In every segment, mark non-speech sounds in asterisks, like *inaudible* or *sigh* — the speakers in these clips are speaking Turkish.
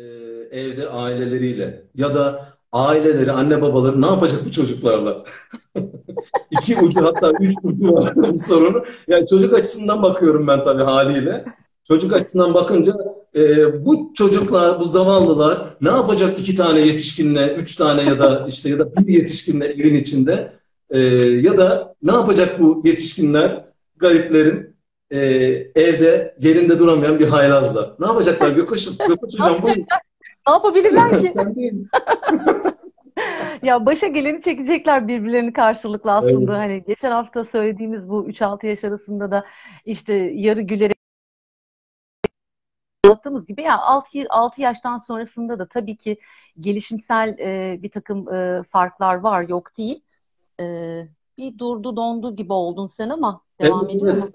e, evde aileleriyle ya da aileleri, anne babaları ne yapacak bu çocuklarla? *laughs* İki ucu hatta üç ucu var *laughs* bu sorunu. Yani çocuk açısından bakıyorum ben tabii haliyle. Çocuk açısından bakınca e, bu çocuklar, bu zavallılar ne yapacak iki tane yetişkinle, üç tane ya da işte ya da bir yetişkinle evin içinde e, ya da ne yapacak bu yetişkinler, gariplerin e, evde yerinde duramayan bir haylazla. Ne yapacaklar Gökuş'um? Gökuş hocam buyurun. Ne yapabilirler ki? *laughs* Ya başa geleni çekecekler birbirlerini karşılıklı aslında. Evet. Hani geçen hafta söylediğimiz bu 3-6 yaş arasında da işte yarı gülerek anlattığımız gibi ya 6, 6 yaştan sonrasında da tabii ki gelişimsel e, bir takım e, farklar var yok değil. E, bir durdu dondu gibi oldun sen ama devam Evet, ediyor mu? evet.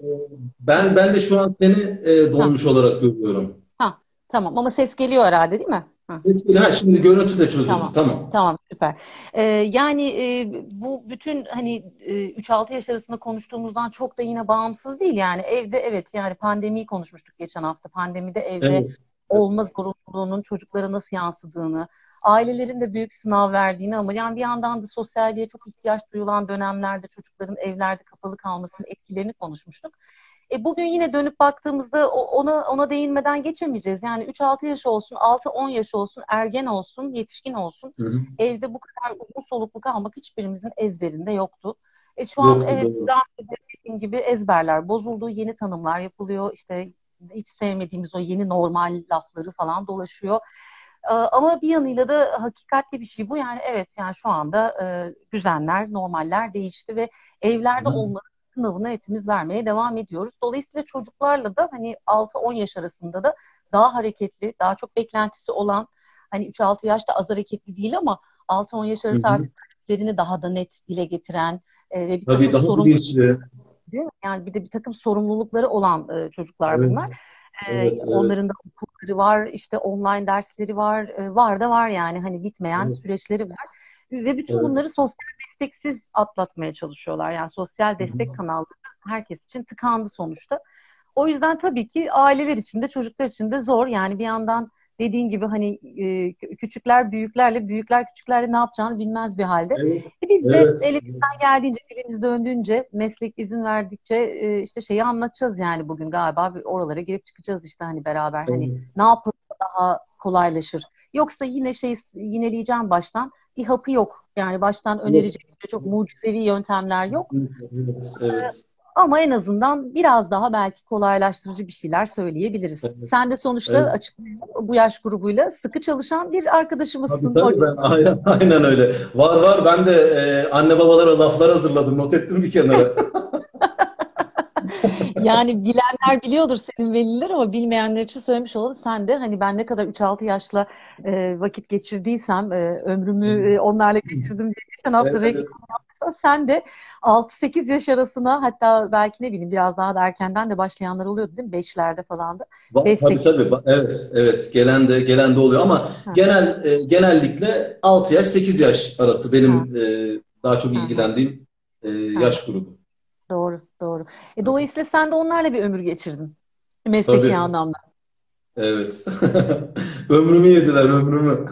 Ben ben de şu an seni e, Ha, donmuş olarak görüyorum. ha, tamam ama ses geliyor herhalde değil mi? Mesela ha, şimdi görüntü de çözüldü. Tamam. Tamam. Tamam süper. Ee, yani e, bu bütün hani e, 3-6 yaş arasında konuştuğumuzdan çok da yine bağımsız değil yani evde evet yani pandemiyi konuşmuştuk geçen hafta. Pandemide evde Evet. olma zorunluluğunun çocuklara nasıl yansıdığını, ailelerin de büyük sınav verdiğini ama yani bir yandan da sosyalliğe çok ihtiyaç duyulan dönemlerde çocukların evlerde kapalı kalmasının etkilerini konuşmuştuk. E, bugün yine dönüp baktığımızda ona ona değinmeden geçemeyeceğiz. Yani 3-6 yaş olsun, 6-10 yaş olsun, ergen olsun, yetişkin olsun. Hı hı. Evde bu kadar uzun soluklu kalmak hiçbirimizin ezberinde yoktu. E, şu an evet doğru. daha dediğim gibi ezberler bozuldu, yeni tanımlar yapılıyor. İşte hiç sevmediğimiz o yeni normal lafları falan dolaşıyor. Ee, Ama bir yanıyla da hakikatli bir şey bu. Yani evet yani şu anda e, düzenler, normaller değişti ve evlerde hı. olmanın sınavını hepimiz vermeye devam ediyoruz. Dolayısıyla çocuklarla da hani 6-10 yaş arasında da daha hareketli, daha çok beklentisi olan hani 3-6 yaşta az hareketli değil ama 6-10 yaş arası artık taleplerini daha da net dile getiren e, ve bir Tabii takım sorumlulukları? Yani bir de bir takım sorumlulukları olan e, çocuklar Evet. bunlar. Ee, Evet, evet, onların da okulları var, işte online dersleri var, e, var da var yani hani bitmeyen evet, süreçleri var. Ve bütün evet. bunları sosyal desteksiz atlatmaya çalışıyorlar. Yani sosyal destek kanalları herkes için tıkandı sonuçta. O yüzden tabii ki aileler için de çocuklar için de zor. Yani bir yandan dediğin gibi hani e, küçükler büyüklerle, büyükler küçüklerle ne yapacağını bilmez bir halde. Evet, E biz de evet. elimizden geldiğince, dilimiz döndüğünce, meslek izin verdikçe e, işte şeyi anlatacağız yani bugün galiba oralara girip çıkacağız işte hani beraber hani Evet. ne yapılsa daha kolaylaşır. Yoksa yine şey yineleyeceğim baştan bir hapı yok. Yani baştan önerecek böyle çok mucizevi yöntemler yok. Evet, evet. Ama en azından biraz daha belki kolaylaştırıcı bir şeyler söyleyebiliriz. Evet, Sen de sonuçta evet. açık bu yaş grubuyla sıkı çalışan bir Tabii arkadaşımızsın tabii hocam. ben *laughs* aynen, aynen öyle. Var var ben de e, anne babalara laflar hazırladım. Not ettim bir kenara. *laughs* *laughs* Yani bilenler biliyordur senin veliler ama bilmeyenler için söylemiş olalım. Sen de hani ben ne kadar 3-6 yaşla e, vakit geçirdiysem, e, ömrümü e, onlarla geçirdim diye geçen hafta Evet, reklam yaptıysan sen de 6-8 yaş arasına hatta belki ne bileyim biraz daha da erkenden de başlayanlar oluyordu değil mi? 5'lerde falan da. Tabii tabii. Evet, evet. Gelen de gelen de oluyor ama Ha, genel e, genellikle 6 yaş 8 yaş arası ha, benim e, daha çok ilgilendiğim e, yaş grubu. Doğru, doğru. E, dolayısıyla sen de onlarla bir ömür geçirdin. Mesleki Tabii. anlamda. Evet. *laughs* Ömrümü yediler, ömrümü.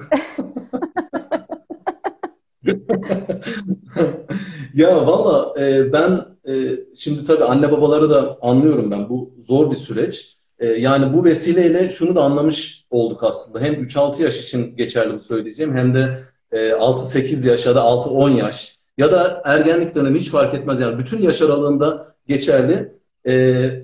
*laughs* *laughs* Ya valla e, ben e, şimdi tabii anne babaları da anlıyorum ben. Bu zor bir süreç. E, yani bu vesileyle şunu da anlamış olduk aslında. Hem 3-6 yaş için geçerli bu söyleyeceğim hem de e, 6-8 yaş ya da 6-10 yaş ya da ergenlik dönemi hiç fark etmez. Yani bütün yaş aralığında geçerli. E,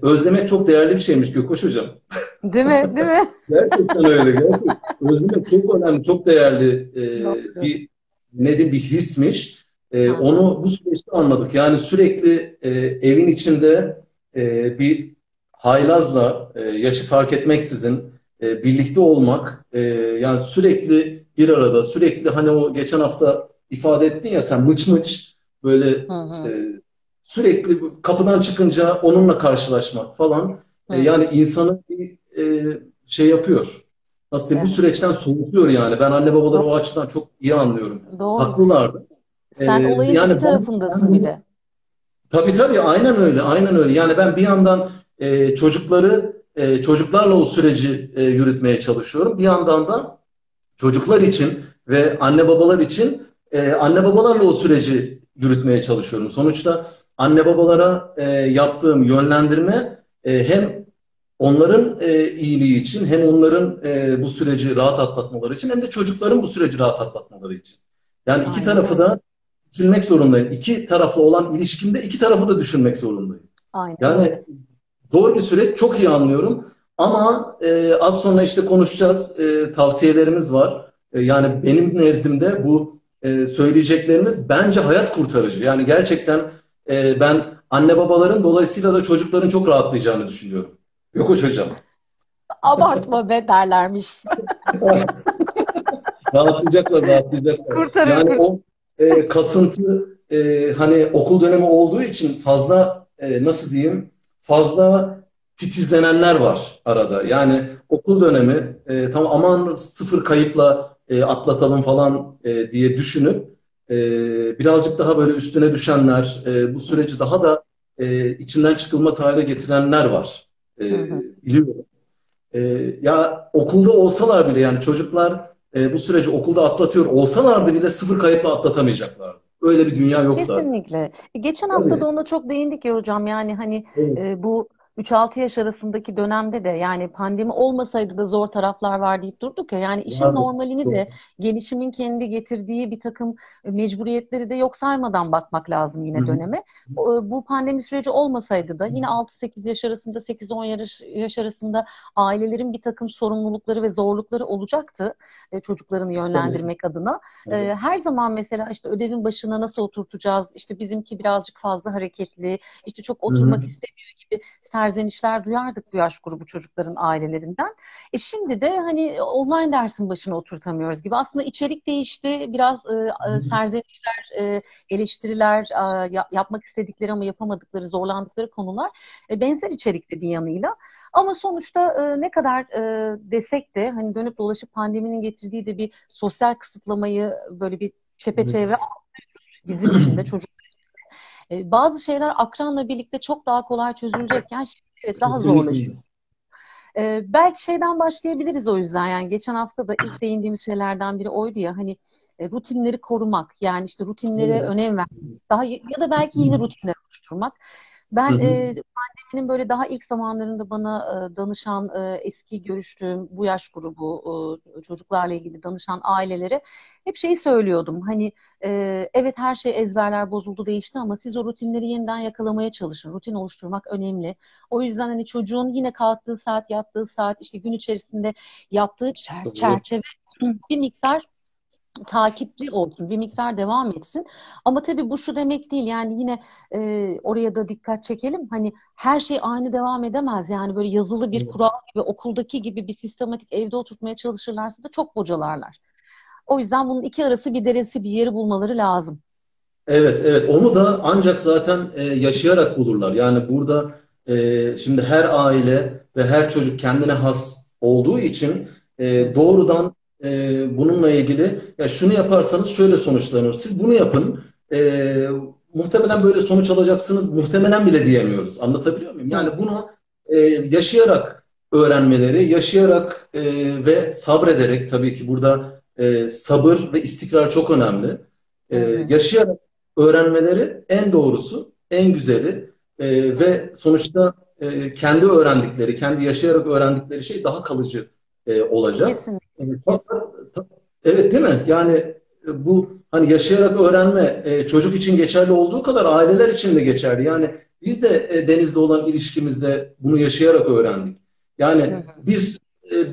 özlemek çok değerli bir şeymiş Gökhoş Hocam. *laughs* Değil mi? Değil mi? *laughs* Gerçekten öyle. Gerçekten. Özlemek çok önemli, çok değerli e, bir ne diyeyim bir hismiş. E, Hı onu bu süreçte anladık. Yani sürekli e, evin içinde e, bir haylazla e, yaşı fark etmeksizin e, birlikte olmak e, yani sürekli bir arada sürekli hani o geçen hafta ifade ettin ya sen mıç mıç böyle Hı hı. e, sürekli kapıdan çıkınca onunla karşılaşmak falan Hı e, hı. yani insanı bir e, şey yapıyor. Nasıl diyeyim? Bu Evet. süreçten soğutuyor yani. Ben anne babaları Doğru. o açıdan çok iyi anlıyorum. Doğru. Haklılardı. Sen olayın yani iki ben, tarafındasın ben bir de. Tabii tabii aynen öyle aynen öyle. Yani ben bir yandan e, çocukları e, çocuklarla o süreci e, yürütmeye çalışıyorum. Bir yandan da çocuklar için ve anne babalar için e, anne babalarla o süreci yürütmeye çalışıyorum. Sonuçta anne babalara e, yaptığım yönlendirme e, hem onların e, iyiliği için hem onların e, bu süreci rahat atlatmaları için hem de çocukların bu süreci rahat atlatmaları için. Yani iki Aynen tarafı öyle. da düşünmek zorundayım. İki taraflı olan ilişkimde iki tarafı da düşünmek zorundayım. Aynen Yani öyle. zor bir süreç, çok iyi anlıyorum. Ama e, az sonra işte konuşacağız, e, tavsiyelerimiz var. E, yani benim nezdimde bu e, söyleyeceklerimiz bence hayat kurtarıcı. Yani gerçekten e, ben anne babaların dolayısıyla da çocukların çok rahatlayacağını düşünüyorum. Yok hocam. Abartma be derlermiş. *laughs* Rahatlayacaklar, rahatlayacaklar. Kurtarır, Yani kurtarır. o e, kasıntı e, hani okul dönemi olduğu için fazla e, nasıl diyeyim fazla titizlenenler var arada. Yani okul dönemi e, tam aman sıfır kayıpla e, atlatalım falan e, diye düşünüp e, birazcık daha böyle üstüne düşenler, e, bu süreci daha da e, içinden çıkılmaz hale getirenler var. E, biliyorum. E, ya okulda olsalar bile yani çocuklar e, bu süreci okulda atlatıyor olsalardı bile sıfır kayıpla atlatamayacaklardı. Öyle bir dünya yok zaten. Kesinlikle. E, Geçen hafta da ona çok değindik ya hocam. Yani hani Evet. e, bu 3-6 yaş arasındaki dönemde de yani pandemi olmasaydı da zor taraflar var deyip durduk ya. Yani işin Vardı. normalini Doğru. de gelişimin kendi getirdiği bir takım e, mecburiyetleri de yok saymadan bakmak lazım yine hı. döneme. Bu pandemi süreci olmasaydı da yine 6-8 yaş arasında 8-10 yaş, arasında ailelerin bir takım sorumlulukları ve zorlukları olacaktı e, çocuklarını yönlendirmek adına. Evet. Ee, her zaman mesela işte ödevin başına nasıl oturtacağız? İşte bizimki birazcık fazla hareketli, işte çok oturmak istemiyor gibi serzenişler duyardık bu yaş grubu çocukların ailelerinden. E şimdi de hani online dersin başına oturtamıyoruz gibi. Aslında içerik değişti. Biraz e, serzenişler, e, eleştiriler, e, ya- yapmak istedikleri ama yapamadıkları, zorlandıkları konular e, benzer içerikte bir yanıyla. Ama sonuçta e, ne kadar e, desek de hani dönüp dolaşıp pandeminin getirdiği de bir sosyal kısıtlamayı böyle bir çepeçevre Evet. bizim için de çocuk e, bazı şeyler akranla birlikte çok daha kolay çözülecekken şimdi evet daha zorlaşıyor. Ee, belki şeyden başlayabiliriz o yüzden. Yani geçen hafta da ilk değindiğimiz şeylerden biri oydu ya. Hani e, rutinleri korumak. Yani işte rutinlere önem vermek. Daha ya da belki yeni rutinler oluşturmak. Ben hı. e, pandeminin böyle daha ilk zamanlarında bana e, danışan e, eski görüştüğüm bu yaş grubu e, çocuklarla ilgili danışan ailelere hep şeyi söylüyordum hani e, evet her şey ezberler bozuldu değişti ama siz o rutinleri yeniden yakalamaya çalışın. Rutin oluşturmak önemli. O yüzden hani çocuğun yine kalktığı saat, yattığı saat, işte gün içerisinde yaptığı çer- çerçeve *clears throat* bir miktar takipli olsun, bir miktar devam etsin. Ama tabii bu şu demek değil yani yine e, oraya da dikkat çekelim. Hani her şey aynı devam edemez. Yani böyle yazılı bir kural gibi, okuldaki gibi bir sistematik evde oturtmaya çalışırlarsa da çok bocalarlar. O yüzden bunun iki arası bir deresi bir yeri bulmaları lazım. Evet, evet. Onu da ancak zaten e, yaşayarak bulurlar. Yani burada e, şimdi her aile ve her çocuk kendine has olduğu için e, doğrudan e, bununla ilgili ya şunu yaparsanız şöyle sonuçlanır. Siz bunu yapın. E, muhtemelen böyle sonuç alacaksınız. Muhtemelen bile diyemiyoruz. Anlatabiliyor muyum? Yani bunu e, yaşayarak öğrenmeleri, yaşayarak e, ve sabrederek tabii ki burada e, sabır ve istikrar çok önemli. E, yaşayarak öğrenmeleri en doğrusu, en güzeli e, ve sonuçta e, kendi öğrendikleri, kendi yaşayarak öğrendikleri şey daha kalıcı e, olacak. Kesinlikle. Evet, değil mi? Yani e, bu hani yaşayarak öğrenme e, çocuk için geçerli olduğu kadar aileler için de geçerli. Yani biz de e, Deniz'le olan ilişkimizde bunu yaşayarak öğrendik. Yani Hı hı. biz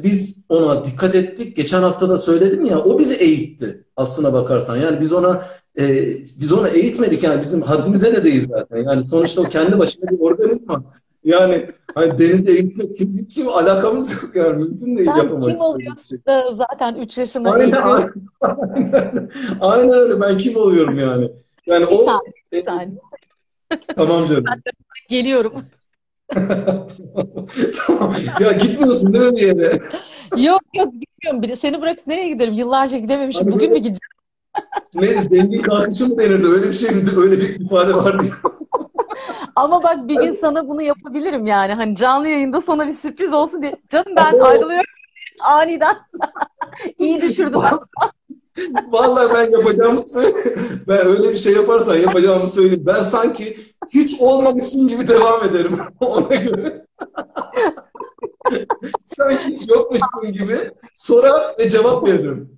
biz ona dikkat ettik. Geçen hafta da söyledim ya, o bizi eğitti aslına bakarsan. Yani biz ona e, biz onu eğitmedik yani bizim haddimize de değil zaten. Yani sonuçta o kendi başına bir organizma. Yani hani Deniz'le eğitmek kim, kim alakamız yok yani mümkün değil Sen kim oluyorsun şey. zaten 3 yaşına Aynen, eğitiyorsun. aynen, aynen öyle. Ben kim oluyorum yani? Yani Bir o saniye, e, bir saniye. tamam canım. Geliyorum. *laughs* Tamam. Ya gitmiyorsun değil mi bir yere? Yok yok gitmiyorum. Seni bırakıp nereye giderim? Yıllarca gidememişim. Hani Bugün mü gideceğim? Ne zengin kalkışı mı denirdi? Öyle bir şey mi? Öyle bir ifade vardı. Ama bak bir gün sana bunu yapabilirim yani. Hani canlı yayında sana bir sürpriz olsun diye. Canım ben Oo. ayrılıyorum aniden. *laughs* İyi düşürdün. Vallahi ben yapacağımı söyleyeyim. Ben öyle bir şey yaparsan yapacağımı söyleyeyim. Ben sanki hiç olmamışsın gibi devam ederim *laughs* ona göre. *laughs* Sanki hiç yokmuşsun gibi sorar ve cevap veririm.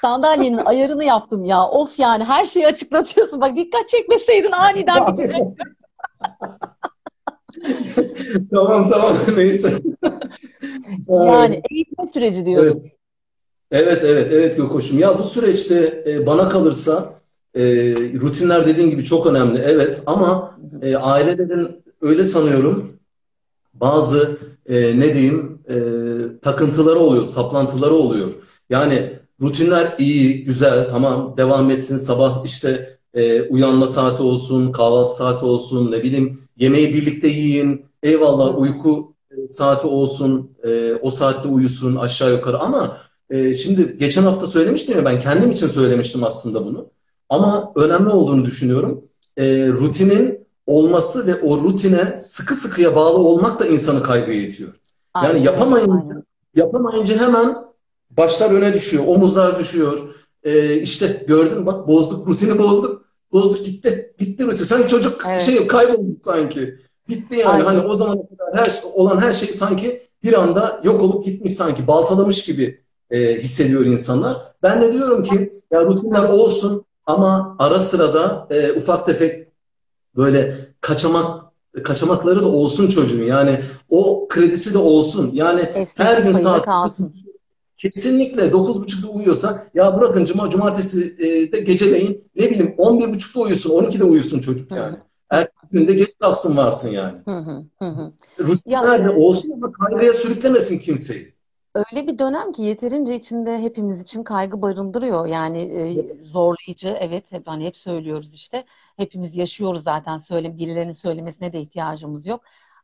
Sandalyenin ayarını yaptım ya. Of yani her şeyi açıklatıyorsun. Bak dikkat çekmeseydin aniden bitecek. *laughs* Tamam tamam *laughs* neyse. Yani eğitme süreci diyorum. Evet. Evet, evet, evet Gökhoş'um. Ya bu süreçte e, bana kalırsa e, rutinler dediğin gibi çok önemli. Evet ama e, ailelerin öyle sanıyorum bazı e, ne diyeyim e, takıntıları oluyor, saplantıları oluyor. Yani rutinler iyi, güzel, tamam devam etsin. Sabah işte e, uyanma saati olsun, kahvaltı saati olsun, ne bileyim yemeği birlikte yiyin. Eyvallah uyku e, saati olsun, e, o saatte uyusun aşağı yukarı ama e, şimdi geçen hafta söylemiştim ya ben kendim için söylemiştim aslında bunu. Ama önemli olduğunu düşünüyorum. E, rutinin olması ve o rutine sıkı sıkıya bağlı olmak da insanı kaygıya. Yani Aynen yapamayınca, aynen. yapamayınca hemen başlar öne düşüyor, omuzlar düşüyor. E, işte gördün bak bozduk, rutini bozduk. Bozduk gitti. Bitti rutin. Sanki çocuk Evet. şey kayboldu sanki. Bitti yani. Aynen. Hani o zamana kadar her, olan her şey sanki bir anda yok olup gitmiş sanki. Baltalamış gibi e, hissediyor insanlar. Ben de diyorum ki ya rutinler olsun ama ara sıra da e, ufak tefek böyle kaçamak kaçamakları da olsun çocuğun. Yani o kredisi de olsun. Yani her Esneklik gün saat kalsın. Kesinlikle 9.30'da uyuyorsa ya bırakın cuma, cumartesi e, de geceleyin ne bileyim 11.30'da uyusun 12'de uyusun çocuk yani. Ertesi günde geç kalksın varsın yani. Hı hı, hı. Rutinler de e, olsun ama kaygıya sürüklemesin kimseyi. Öyle bir dönem ki yeterince içinde hepimiz için kaygı barındırıyor. Yani e, zorlayıcı, evet hep hani hep söylüyoruz işte. Hepimiz yaşıyoruz zaten söyle birilerinin söylemesine de ihtiyacımız yok.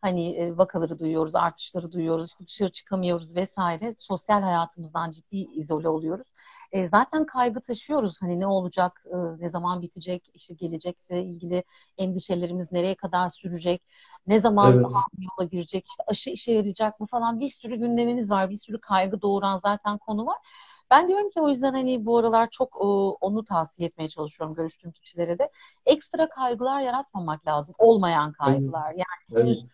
Hani e, vakaları duyuyoruz, artışları duyuyoruz, işte dışarı çıkamıyoruz vesaire. Sosyal hayatımızdan ciddi izole oluyoruz. E, zaten kaygı taşıyoruz. Hani ne olacak, e, ne zaman bitecek, işte gelecekle ilgili endişelerimiz nereye kadar sürecek, ne zaman Evet. yola girecek, işte aşı işe yarayacak mı falan bir sürü gündemimiz var, bir sürü kaygı doğuran zaten konu var. Ben diyorum ki o yüzden hani bu aralar çok e, onu tavsiye etmeye çalışıyorum görüştüğüm kişilere de. Ekstra kaygılar yaratmamak lazım. Olmayan kaygılar. Yani Evet. henüz şu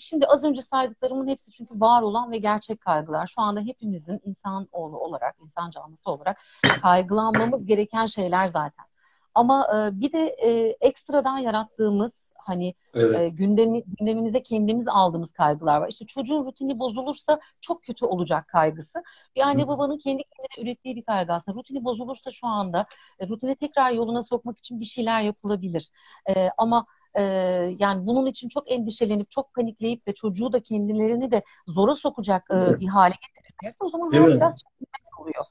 şimdi az önce saydıklarımın hepsi çünkü var olan ve gerçek kaygılar. Şu anda hepimizin insan oğlu olarak, insan canlısı olarak kaygılanmamız gereken şeyler zaten. Ama e, bir de e, ekstradan yarattığımız hani Evet. e, gündemi, gündemimize kendimiz aldığımız kaygılar var. İşte çocuğun rutini bozulursa çok kötü olacak kaygısı. Bir anne Hı. babanın kendi kendine ürettiği bir kaygı aslında. Rutini bozulursa şu anda e, rutini tekrar yoluna sokmak için bir şeyler yapılabilir. E, ama e, yani bunun için çok endişelenip çok panikleyip de çocuğu da kendilerini de zora sokacak e, bir hale getirirlerse o zaman hayat biraz çekilmez oluyor.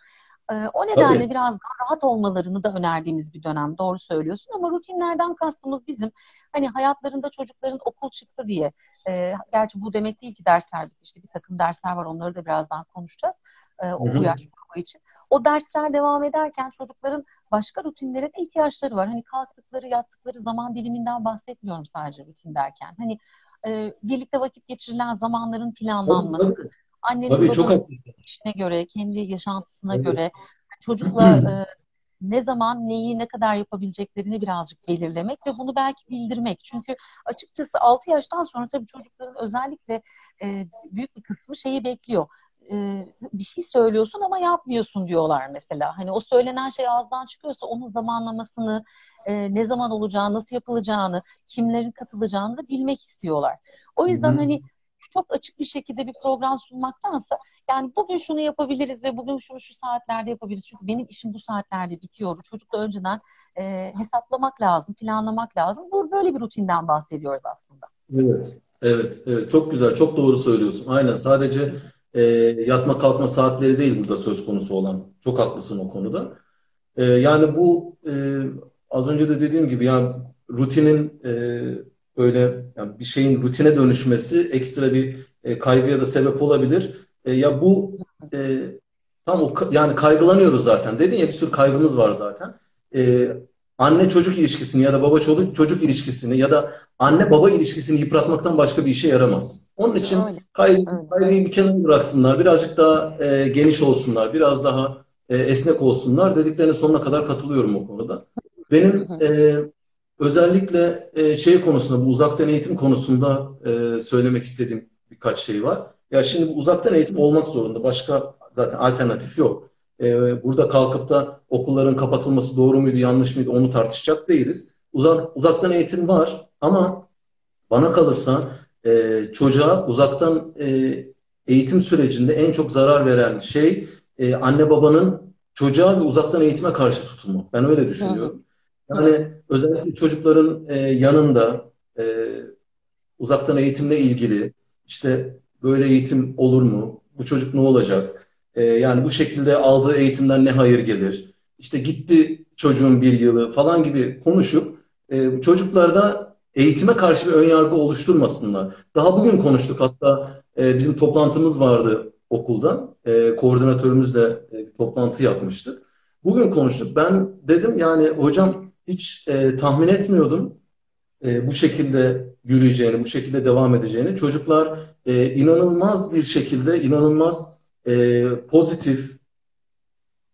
Ee, O nedenle Tabii. biraz daha rahat olmalarını da önerdiğimiz bir dönem. Doğru söylüyorsun ama rutinlerden kastımız bizim hani hayatlarında çocukların okul çıktı diye. E, gerçi bu demek değil ki dersler bitti. İşte bir takım dersler var. Onları da birazdan konuşacağız. E, o bu yaş grubu için. O dersler devam ederken çocukların başka rutinlere de ihtiyaçları var. Hani kalktıkları, yattıkları zaman diliminden bahsetmiyorum sadece rutin derken. Hani e, birlikte vakit geçirilen zamanların planlanması, tabii. annenin Tabii çok işine göre, kendi yaşantısına Evet. göre çocukla *clears throat* e, ne zaman neyi ne kadar yapabileceklerini birazcık belirlemek ve bunu belki bildirmek. Çünkü açıkçası 6 yaştan sonra tabii çocukların özellikle e, büyük bir kısmı şeyi bekliyor. E, bir şey söylüyorsun ama yapmıyorsun diyorlar mesela. Hani o söylenen şey ağızdan çıkıyorsa onun zamanlamasını, e, ne zaman olacağını, nasıl yapılacağını, kimlerin katılacağını da bilmek istiyorlar. O yüzden hı. hani çok açık bir şekilde bir program sunmaktansa yani bugün şunu yapabiliriz ve bugün şunu şu saatlerde yapabiliriz. Çünkü benim işim bu saatlerde bitiyor. Çocukla önceden e, hesaplamak lazım, planlamak lazım. Bu böyle bir rutinden bahsediyoruz aslında. Evet, evet, evet. Çok güzel, çok doğru söylüyorsun. Aynen. Sadece e, yatma kalkma saatleri değil burada söz konusu olan. Çok haklısın o konuda. E, yani bu e, az önce de dediğim gibi yani rutinin e, böyle yani bir şeyin rutine dönüşmesi ekstra bir e, kaygıya da sebep olabilir. E, ya bu e, tam o yani kaygılanıyoruz zaten. Dedin ya bir sürü kaygımız var zaten. E, anne çocuk ilişkisini ya da baba çocuk çocuk ilişkisini ya da anne baba ilişkisini yıpratmaktan başka bir işe yaramaz. Onun için kaygıyı bir kenara bıraksınlar. Birazcık daha e, geniş olsunlar. Biraz daha e, esnek olsunlar dediklerine sonuna kadar katılıyorum o konuda. Benim e, özellikle e, şey konusunda bu uzaktan eğitim konusunda e, söylemek istediğim birkaç şey var. Ya şimdi bu uzaktan eğitim olmak zorunda. Başka zaten alternatif yok. E, burada kalkıp da okulların kapatılması doğru muydu, yanlış mıydı onu tartışacak değiliz. Uzak, uzaktan eğitim var ama bana kalırsa e, çocuğa uzaktan e, eğitim sürecinde en çok zarar veren şey e, anne babanın çocuğa ve uzaktan eğitime karşı tutumu. Ben öyle düşünüyorum. Hı. Yani özellikle çocukların e, yanında e, uzaktan eğitimle ilgili işte böyle eğitim olur mu? Bu çocuk ne olacak? E, yani bu şekilde aldığı eğitimden ne hayır gelir? İşte gitti çocuğun bir yılı falan gibi konuşup e, çocuklarda eğitime karşı bir önyargı oluşturmasınlar. Daha bugün konuştuk hatta e, bizim toplantımız vardı okulda. E, koordinatörümüzle e, toplantı yapmıştık. Bugün konuştuk. Ben dedim yani hocam hiç e, tahmin etmiyordum e, bu şekilde yürüyeceğini, bu şekilde devam edeceğini. Çocuklar e, inanılmaz bir şekilde, inanılmaz e, pozitif,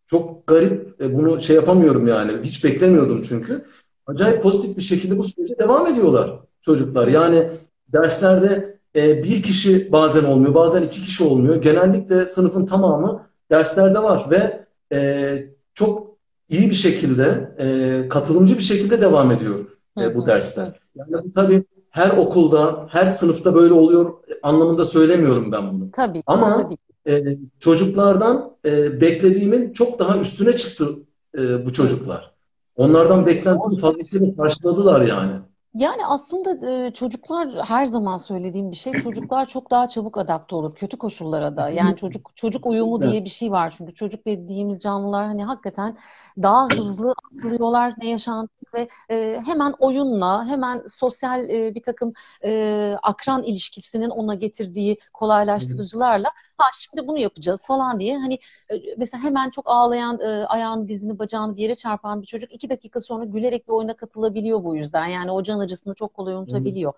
çok garip, e, bunu şey yapamıyorum yani, hiç beklemiyordum çünkü. Acayip pozitif bir şekilde bu sürece devam ediyorlar çocuklar. Yani derslerde e, bir kişi bazen olmuyor, bazen iki kişi olmuyor. Genellikle sınıfın tamamı derslerde var ve e, çok iyi bir şekilde, e, katılımcı bir şekilde devam ediyor e, bu dersler. Yani bu tabii her okulda, her sınıfta böyle oluyor anlamında söylemiyorum ben bunu. Tabii, Ama tabii. e, çocuklardan e, beklediğimin çok daha üstüne çıktı e, bu çocuklar. Onlardan Evet, beklentimin fazlasıyla karşıladılar yani. Yani aslında e, çocuklar her zaman söylediğim bir şey çocuklar çok daha çabuk adapte olur kötü koşullara da. Yani çocuk çocuk uyumu diye bir şey var çünkü çocuk dediğimiz canlılar hani hakikaten daha hızlı atlıyorlar ne yaşantı ve e, hemen oyunla hemen sosyal e, bir takım e, akran ilişkisinin ona getirdiği kolaylaştırıcılarla ha şimdi bunu yapacağız falan diye. Hani e, mesela hemen çok ağlayan e, ayağını dizini bacağını bir yere çarpan bir çocuk iki dakika sonra gülerek bir oyuna katılabiliyor bu yüzden. Yani o can acısını çok kolay unutabiliyor.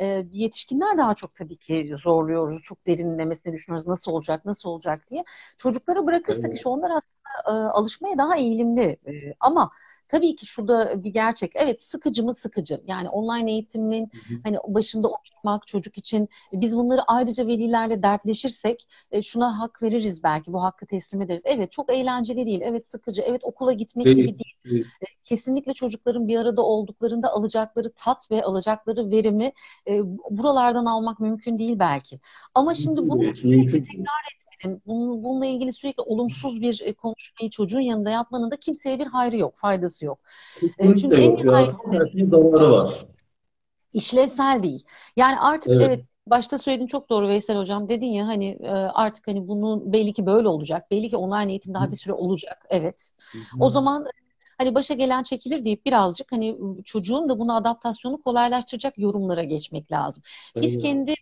E, yetişkinler daha çok tabii ki zorluyoruz. Çok derinlemesine düşünüyoruz. Nasıl olacak nasıl olacak diye. Çocuklara bırakırsak Evet. işte onlar aslında e, alışmaya daha eğilimli. E, ama Tabii ki şurada bir gerçek. Evet sıkıcı mı sıkıcı. Yani online eğitimin Hı hı. hani başında oturmak çocuk için biz bunları ayrıca velilerle dertleşirsek e, şuna hak veririz belki. Bu hakkı teslim ederiz. Evet çok eğlenceli değil. Evet sıkıcı. Evet okula gitmek gibi Değil, değil. değil. E, Kesinlikle çocukların bir arada olduklarında alacakları tat ve alacakları verimi e, buralardan almak mümkün değil belki. Ama şimdi bunu sürekli Mümkün değil. Bunun- bununla ilgili sürekli olumsuz bir e, konuşmayı çocuğun yanında yapmanın da kimseye bir hayrı yok, faydası yok. E, çünkü Kesinlikle en yok ya. nihayetinde zararı var. işlevsel değil. Yani artık Evet. evet başta söylediğin çok doğru Veysel Hocam. Dedin ya hani e, artık hani bunun belli ki böyle olacak. Belli ki online eğitim daha bir süre olacak. Evet. O zaman hani başa gelen çekilir deyip birazcık hani çocuğun da bunu adaptasyonu kolaylaştıracak yorumlara geçmek lazım. Biz kendi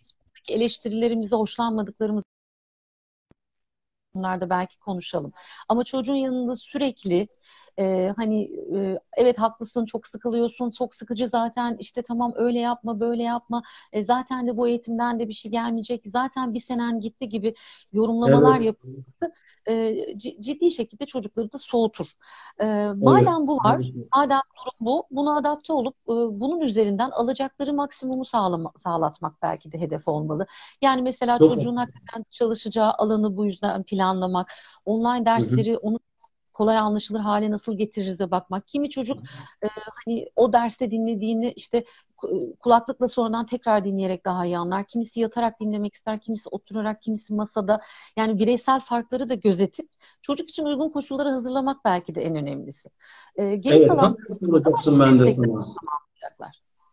eleştirilerimize hoşlanmadıklarımız Bunlarda belki konuşalım. Ama çocuğun yanında sürekli e, hani e, evet haklısın çok sıkılıyorsun çok sıkıcı zaten işte tamam öyle yapma böyle yapma e, zaten de bu eğitimden de bir şey gelmeyecek zaten bir senen gitti gibi yorumlamalar Evet. yapılması e, ciddi şekilde çocukları da soğutur. E, Evet. madem bu var Evet. madem durum bu buna adapte olup e, bunun üzerinden alacakları maksimumu sağlama, sağlatmak belki de hedef olmalı. Yani mesela Çok çocuğun hakikaten çalışacağı alanı bu yüzden planlamak, online Hı hı. dersleri onu kolay anlaşılır hale nasıl getiririze bakmak. Kimi çocuk e, hani o derste dinlediğini işte ku- kulaklıkla sonradan tekrar dinleyerek daha iyi anlar. Kimisi yatarak dinlemek ister, kimisi oturarak, kimisi masada. Yani bireysel farkları da gözetip çocuk için uygun koşulları hazırlamak belki de en önemlisi. E, geri Evet, kalan kısmında başka ben de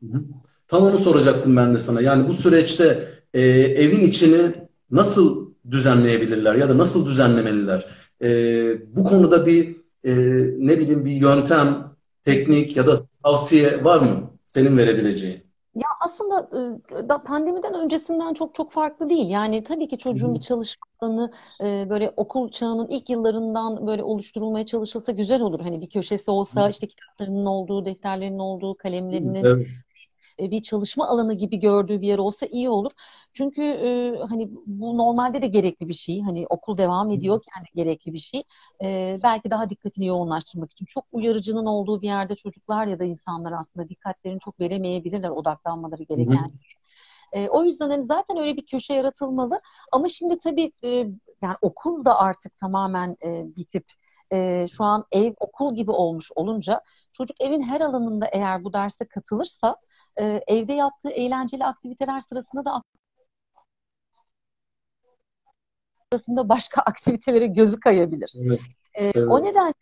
hı. Tam onu soracaktım ben de sana. Yani bu süreçte e, evin içini nasıl düzenleyebilirler ya da nasıl düzenlemeliler? E, bu konuda bir e, ne bileyim bir yöntem, teknik ya da tavsiye var mı senin verebileceğin? Ya aslında e, da pandemiden öncesinden çok çok farklı değil. Yani tabii ki çocuğun bir çalışma alanı e, böyle okul çağının ilk yıllarından böyle oluşturulmaya çalışılsa güzel olur. Hani bir köşesi olsa işte kitaplarının olduğu, defterlerinin olduğu, kalemlerinin Evet. e, bir çalışma alanı gibi gördüğü bir yer olsa iyi olur. Çünkü e, hani bu normalde de gerekli bir şey. Hani okul devam ediyorken de gerekli bir şey. E, belki daha dikkatini yoğunlaştırmak için. Çok uyarıcının olduğu bir yerde çocuklar ya da insanlar aslında dikkatlerini çok veremeyebilirler odaklanmaları gereken. E, o yüzden hani zaten öyle bir köşe yaratılmalı. Ama şimdi tabii e, yani okul da artık tamamen e, bitip e, şu an ev okul gibi olmuş olunca çocuk evin her alanında eğer bu derse katılırsa e, evde yaptığı eğlenceli aktiviteler sırasında da sırasında başka *laughs* aktivitelere gözü kayabilir. Evet, e, evet. O nedenle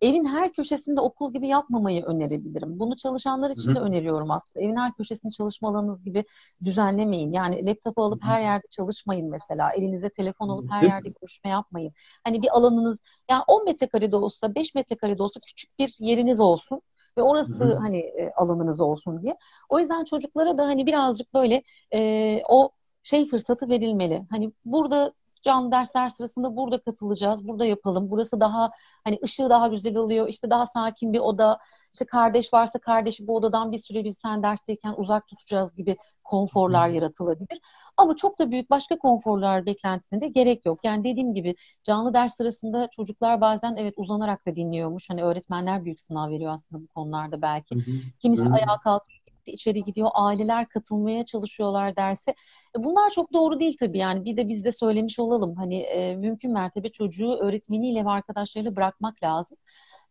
evin her köşesinde okul gibi yapmamayı önerebilirim. Bunu çalışanlar için Hı-hı. de öneriyorum aslında. Evin her köşesini çalışma alanınız gibi düzenlemeyin. Yani laptopu alıp Hı-hı. her yerde çalışmayın mesela. Elinize telefon alıp her yerde görüşme yapmayın. Hani bir alanınız yani 10 metrekarede olsa 5 metrekarede olsa küçük bir yeriniz olsun ve orası Hı-hı. hani e, alanınız olsun diye. O yüzden çocuklara da hani birazcık böyle e, o şey fırsatı verilmeli. Hani burada canlı dersler sırasında burada katılacağız, burada yapalım. Burası daha hani ışığı daha güzel alıyor, işte daha sakin bir oda. İşte kardeş varsa kardeşi bu odadan bir süre biz sen dersteyken uzak tutacağız gibi konforlar yaratılabilir. Ama çok da büyük başka konforlar beklentisine de gerek yok. Yani dediğim gibi canlı ders sırasında çocuklar bazen evet uzanarak da dinliyormuş. Hani öğretmenler büyük sınav veriyor aslında bu konularda belki. Kimisi ayağa kalkıyor içeri gidiyor. Aileler katılmaya çalışıyorlar derse. E, bunlar çok doğru değil tabii yani. Bir de biz de söylemiş olalım. Hani e, mümkün mertebe çocuğu öğretmeniyle ve arkadaşlarıyla bırakmak lazım.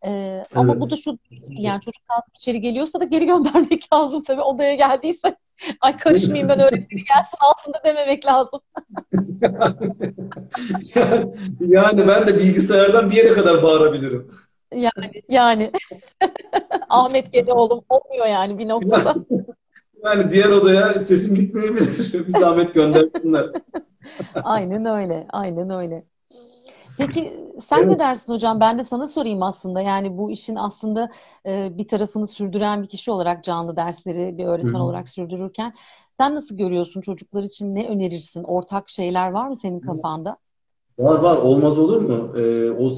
Ee, evet. Ama bu da şu yani çocuk kalkıp içeri geliyorsa da geri göndermek *laughs* lazım tabii odaya geldiyse. Ay karışmayayım ben öğretmeni gelsin altında dememek lazım. *laughs* yani ben de bilgisayardan bir yere kadar bağırabilirim. Yani yani *laughs* Ahmet Gede oğlum olmuyor yani bir noktada. *laughs* Yani diğer odaya sesim gitmeyebilir. *laughs* Bir zahmet göndersinler. aynen öyle. Aynen öyle. Peki sen evet. ne dersin hocam? Ben de sana sorayım aslında. Yani bu işin aslında e, bir tarafını sürdüren bir kişi olarak canlı dersleri bir öğretmen Hı. olarak sürdürürken sen nasıl görüyorsun çocuklar için ne önerirsin? Ortak şeyler var mı senin kafanda? Var var olmaz olur mu? Ee, o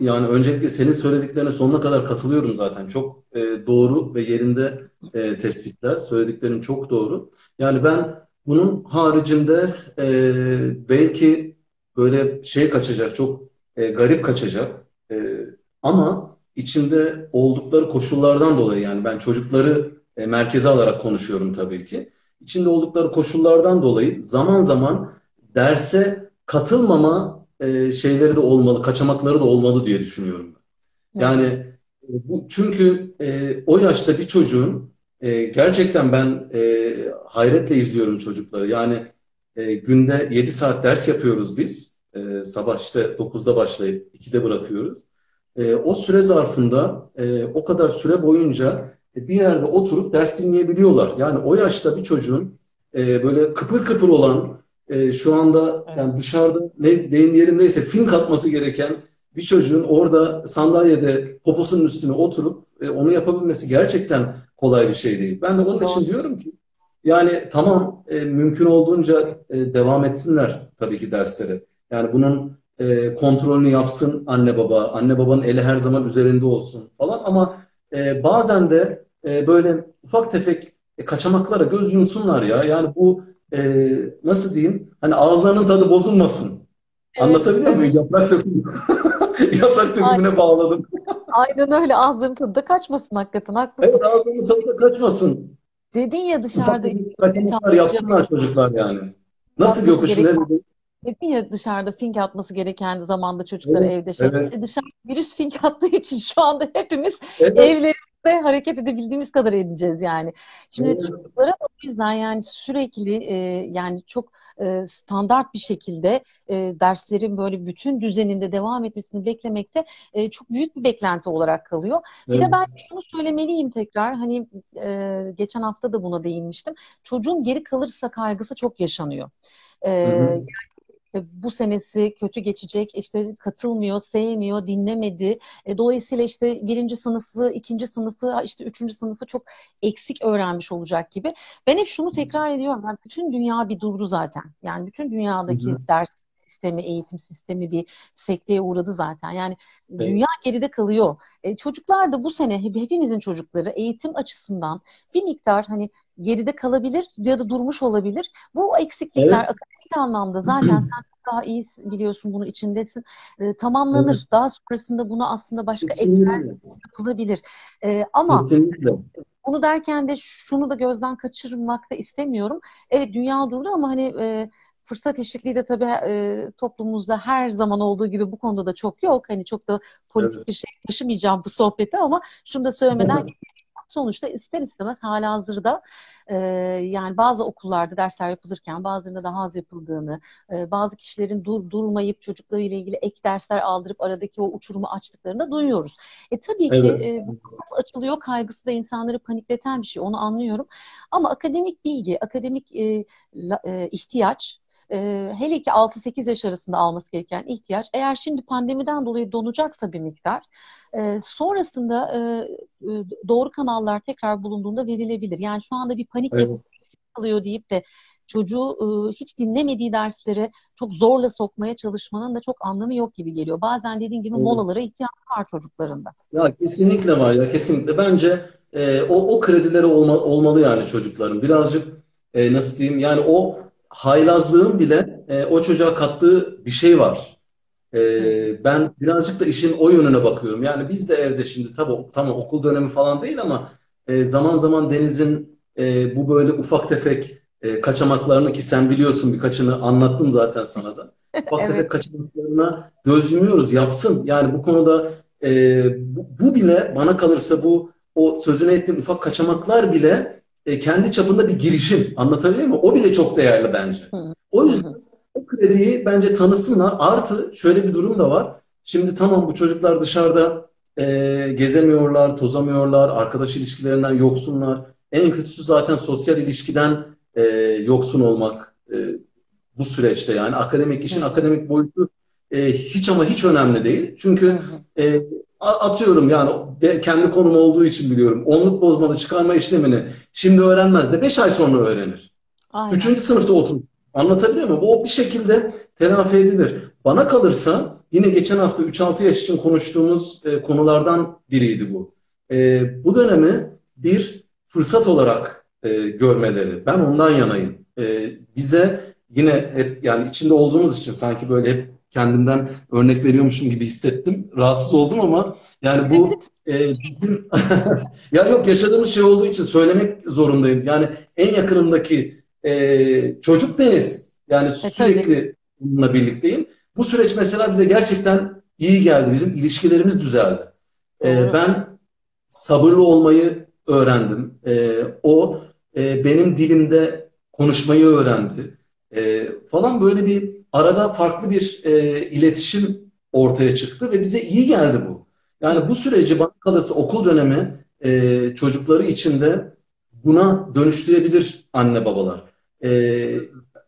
yani öncelikle senin söylediklerine sonuna kadar katılıyorum zaten. Çok e, doğru ve yerinde e, tespitler. Söylediklerin çok doğru. Yani ben bunun haricinde e, belki böyle şey kaçacak, çok e, garip kaçacak. E, ama içinde oldukları koşullardan dolayı yani ben çocukları e, merkeze alarak konuşuyorum tabii ki. İçinde oldukları koşullardan dolayı zaman zaman derse katılmama e, şeyleri de olmalı, kaçamakları da olmalı diye düşünüyorum. Yani e, bu çünkü e, o yaşta bir çocuğun e, gerçekten ben e, hayretle izliyorum çocukları. Yani e, günde 7 saat ders yapıyoruz biz. E, sabah işte 9'da başlayıp 2'de bırakıyoruz. E, o süre zarfında e, o kadar süre boyunca bir yerde oturup ders dinleyebiliyorlar. Yani o yaşta bir çocuğun e, böyle kıpır kıpır olan e, şu anda evet. yani dışarıda ne deyim yerindeyse film katması gereken bir çocuğun orada sandalyede poposunun üstüne oturup e, onu yapabilmesi gerçekten kolay bir şey değil. Ben de onun için diyorum ki yani tamam e, mümkün olduğunca e, devam etsinler tabii ki derslere. Yani bunun e, kontrolünü yapsın anne baba. Anne babanın eli her zaman üzerinde olsun falan ama e, bazen de e, böyle ufak tefek e, kaçamaklara göz yumsunlar ya. Yani bu e, nasıl diyeyim hani ağızlarının tadı bozulmasın. Evet, Anlatabiliyor muyum? Yaprak dökümü. *laughs* Yaprak dökümüne bağladım. Aynen öyle. Ağızlarının tadı da kaçmasın hakikaten. Haklısın. Evet ağızlarının tadı da kaçmasın. Dedin ya dışarıda. Ufak yapsınlar çocuklar yani. Nasıl Göküş ne dedin? Dedin ya dışarıda fink atması gereken zamanda çocuklar evet, evde şey. Evet. E, dışarı virüs fink attığı için şu anda hepimiz evet. evlerimizde ve hareket edebildiğimiz kadar edeceğiz yani. Şimdi evet. çocuklara o yüzden yani sürekli e, yani çok e, standart bir şekilde e, derslerin böyle bütün düzeninde devam etmesini beklemekte e, çok büyük bir beklenti olarak kalıyor. Evet. Bir de ben şunu söylemeliyim tekrar hani e, geçen hafta da buna değinmiştim. Çocuğun geri kalırsa kaygısı çok yaşanıyor. Ee, yani bu senesi kötü geçecek, işte katılmıyor, sevmiyor, dinlemedi. E, dolayısıyla işte birinci sınıfı, ikinci sınıfı, işte üçüncü sınıfı çok eksik öğrenmiş olacak gibi. Ben hep şunu tekrar ediyorum. Yani bütün dünya bir durdu zaten. Yani bütün dünyadaki hı hı. ders sistemi, eğitim sistemi bir sekteye uğradı zaten. Yani Evet. dünya geride kalıyor. E, çocuklar da bu sene hep- hepimizin çocukları eğitim açısından bir miktar hani geride kalabilir ya da durmuş olabilir. Bu eksiklikler Evet. akademik anlamda zaten *clears throat* sen daha iyi biliyorsun bunu içindesin. E, tamamlanır. Daha sonrasında bunu aslında başka ekler Kesinlikle. yapılabilir. E, ama Kesinlikle. bunu derken de şunu da gözden kaçırmak da istemiyorum. Evet dünya durdu ama hani e, fırsat eşitliği de tabii e, toplumumuzda her zaman olduğu gibi bu konuda da çok yok. Hani çok da politik Evet. bir şey taşımayacağım bu sohbete ama şunu da söylemeden sonuçta ister istemez halihazırda e, yani bazı okullarda dersler yapılırken bazılarında daha az yapıldığını, e, bazı kişilerin dur durmayıp çocuklarıyla ilgili ek dersler aldırıp aradaki o uçurumu açtıklarını da duyuyoruz. E tabii ki Evet. e, bu açılıyor kaygısı da insanları panikleten bir şey. Onu anlıyorum. Ama akademik bilgi, akademik e, la- e, ihtiyaç e, hele ki 6-8 yaş arasında alması gereken ihtiyaç eğer şimdi pandemiden dolayı donacaksa bir miktar e, sonrasında e, e, doğru kanallar tekrar bulunduğunda verilebilir. Yani şu anda bir panik Evet. yapıp alıyor deyip de çocuğu e, hiç dinlemediği derslere çok zorla sokmaya çalışmanın da çok anlamı yok gibi geliyor. Bazen dediğin gibi Evet. molalara ihtiyaç var çocuklarında. Ya kesinlikle var ya kesinlikle. Bence e, o o kredileri olma, olmalı yani çocukların. Birazcık e, nasıl diyeyim yani o haylazlığın bile e, o çocuğa kattığı bir şey var. E, ben birazcık da işin o yönüne bakıyorum. Yani biz de evde şimdi tabii tamam okul dönemi falan değil ama e, zaman zaman Deniz'in e, bu böyle ufak tefek e, kaçamaklarını ki sen biliyorsun birkaçını anlattım zaten sana da. *laughs* Ufak Evet. tefek kaçamaklarına göz yumuyoruz. Yapsın. Yani bu konuda e, bu, bu bile bana kalırsa bu o sözünü ettiğim ufak kaçamaklar bile e, kendi çapında bir girişim. Anlatabiliyor muyum? O bile çok değerli bence. O yüzden o krediyi bence tanısınlar. Artı şöyle bir durum da var. Şimdi tamam bu çocuklar dışarıda e, gezemiyorlar, tozamıyorlar, arkadaş ilişkilerinden yoksunlar. En kötüsü zaten sosyal ilişkiden e, yoksun olmak e, bu süreçte yani akademik işin Hı. akademik boyutu e, hiç ama hiç önemli değil. Çünkü e, atıyorum yani kendi konum olduğu için biliyorum. Onluk bozmalı çıkarma işlemini şimdi öğrenmez de 5 ay sonra öğrenir. Aynen. Üçüncü sınıfta otur. Anlatabiliyor muyum? O bir şekilde telafi edilir. Bana kalırsa yine geçen hafta 3-6 yaş için konuştuğumuz e, konulardan biriydi bu. E, bu dönemi bir fırsat olarak e, görmeleri. Ben ondan yanayım. E, bize yine hep yani içinde olduğumuz için sanki böyle hep kendimden örnek veriyormuşum gibi hissettim. Rahatsız oldum ama yani bu e, bizim *laughs* ya yok yaşadığımız şey olduğu için söylemek zorundayım. Yani en yakınımdaki e, çocuk Deniz. Yani E, sürekli bununla birlikteyim. Bu süreç mesela bize gerçekten iyi geldi. Bizim ilişkilerimiz düzeldi. E, ben sabırlı olmayı öğrendim. E, o e, benim dilimde konuşmayı öğrendi. E, falan böyle bir arada farklı bir e, iletişim ortaya çıktı ve bize iyi geldi bu. Yani bu süreci bana okul dönemi e, çocukları için de buna dönüştürebilir anne babalar. E,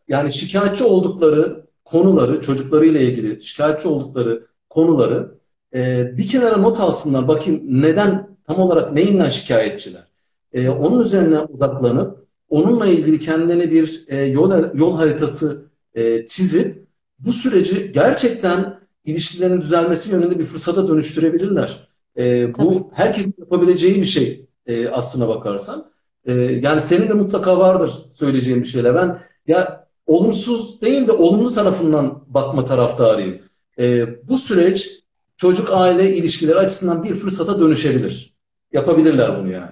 yani şikayetçi oldukları konuları, çocuklarıyla ilgili şikayetçi oldukları konuları e, bir kenara not alsınlar. Bakayım neden, tam olarak neyinden şikayetçiler? E, onun üzerine odaklanıp onunla ilgili kendilerine bir e, yol, yol haritası e, çizip bu süreci gerçekten ilişkilerin düzelmesi yönünde bir fırsata dönüştürebilirler. E, bu herkesin yapabileceği bir şey e, aslına bakarsan. E, yani senin de mutlaka vardır söyleyeceğin bir şeyler. Ben ya olumsuz değil de olumlu tarafından bakma taraftarıyım. E, bu süreç çocuk aile ilişkileri açısından bir fırsata dönüşebilir. Yapabilirler bunu yani.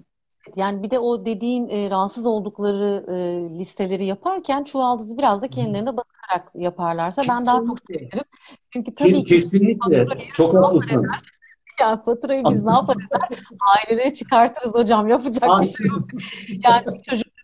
Yani bir de o dediğin e, rahatsız oldukları e, listeleri yaparken çuvaldızı biraz da kendilerine bakarak yaparlarsa ben daha çok sevinirim. Çünkü tabii ki Kesinlikle. Çok haklısın. yani faturayı biz ne yaparız? Ailelere çıkartırız hocam. Yapacak bir şey yok. *laughs* Yani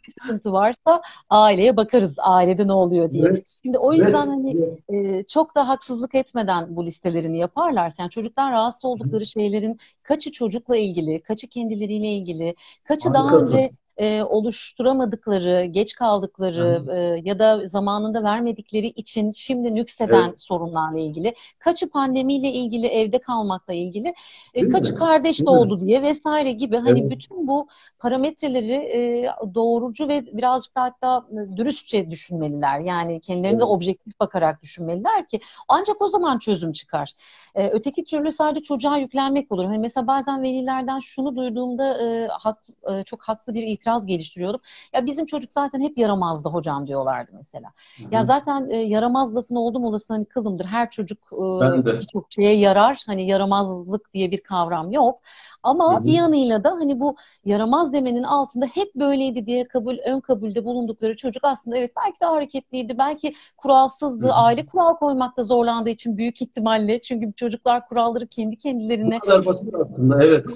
bir sıkıntı varsa aileye bakarız. Ailede ne oluyor diye. Evet. Şimdi o yüzden Evet. hani e, çok da haksızlık etmeden bu listelerini yaparlarsa yani çocuklar rahatsız oldukları şeylerin kaçı çocukla ilgili, kaçı kendileriyle ilgili, kaçı daha Harikasın. önce e, oluşturamadıkları, geç kaldıkları e, ya da zamanında vermedikleri için şimdi nükseden Evet. sorunlarla ilgili, kaçı pandemiyle ilgili, evde kalmakla ilgili, e, kaçı mi? kardeş Değil mi? doğdu diye vesaire gibi hani Evet. bütün bu parametreleri e, doğrucu ve birazcık da hatta dürüstçe düşünmeliler. Yani kendilerine de Evet. objektif bakarak düşünmeliler ki ancak o zaman çözüm çıkar. E, öteki türlü sadece çocuğa yüklenmek olur. Hani mesela bazen velilerden şunu duyduğumda e, hak, e, çok haklı bir itiraz geliştiriyordum. Ya bizim çocuk zaten hep yaramazdı hocam diyorlardı mesela. Ya zaten e, yaramaz lafın oldum olası hani kılımdır. Her çocuk e, birçok şeye yarar. Hani yaramazlık diye bir kavram yok. Ama Hı hı. bir yanıyla da hani bu yaramaz demenin altında hep böyleydi diye kabul ön kabulde bulundukları çocuk aslında evet belki de hareketliydi, belki kuralsızdı, Hı hı. aile kural koymakta zorlandığı için büyük ihtimalle çünkü çocuklar kuralları kendi Bu kendilerine kadar basit aslında. Evet.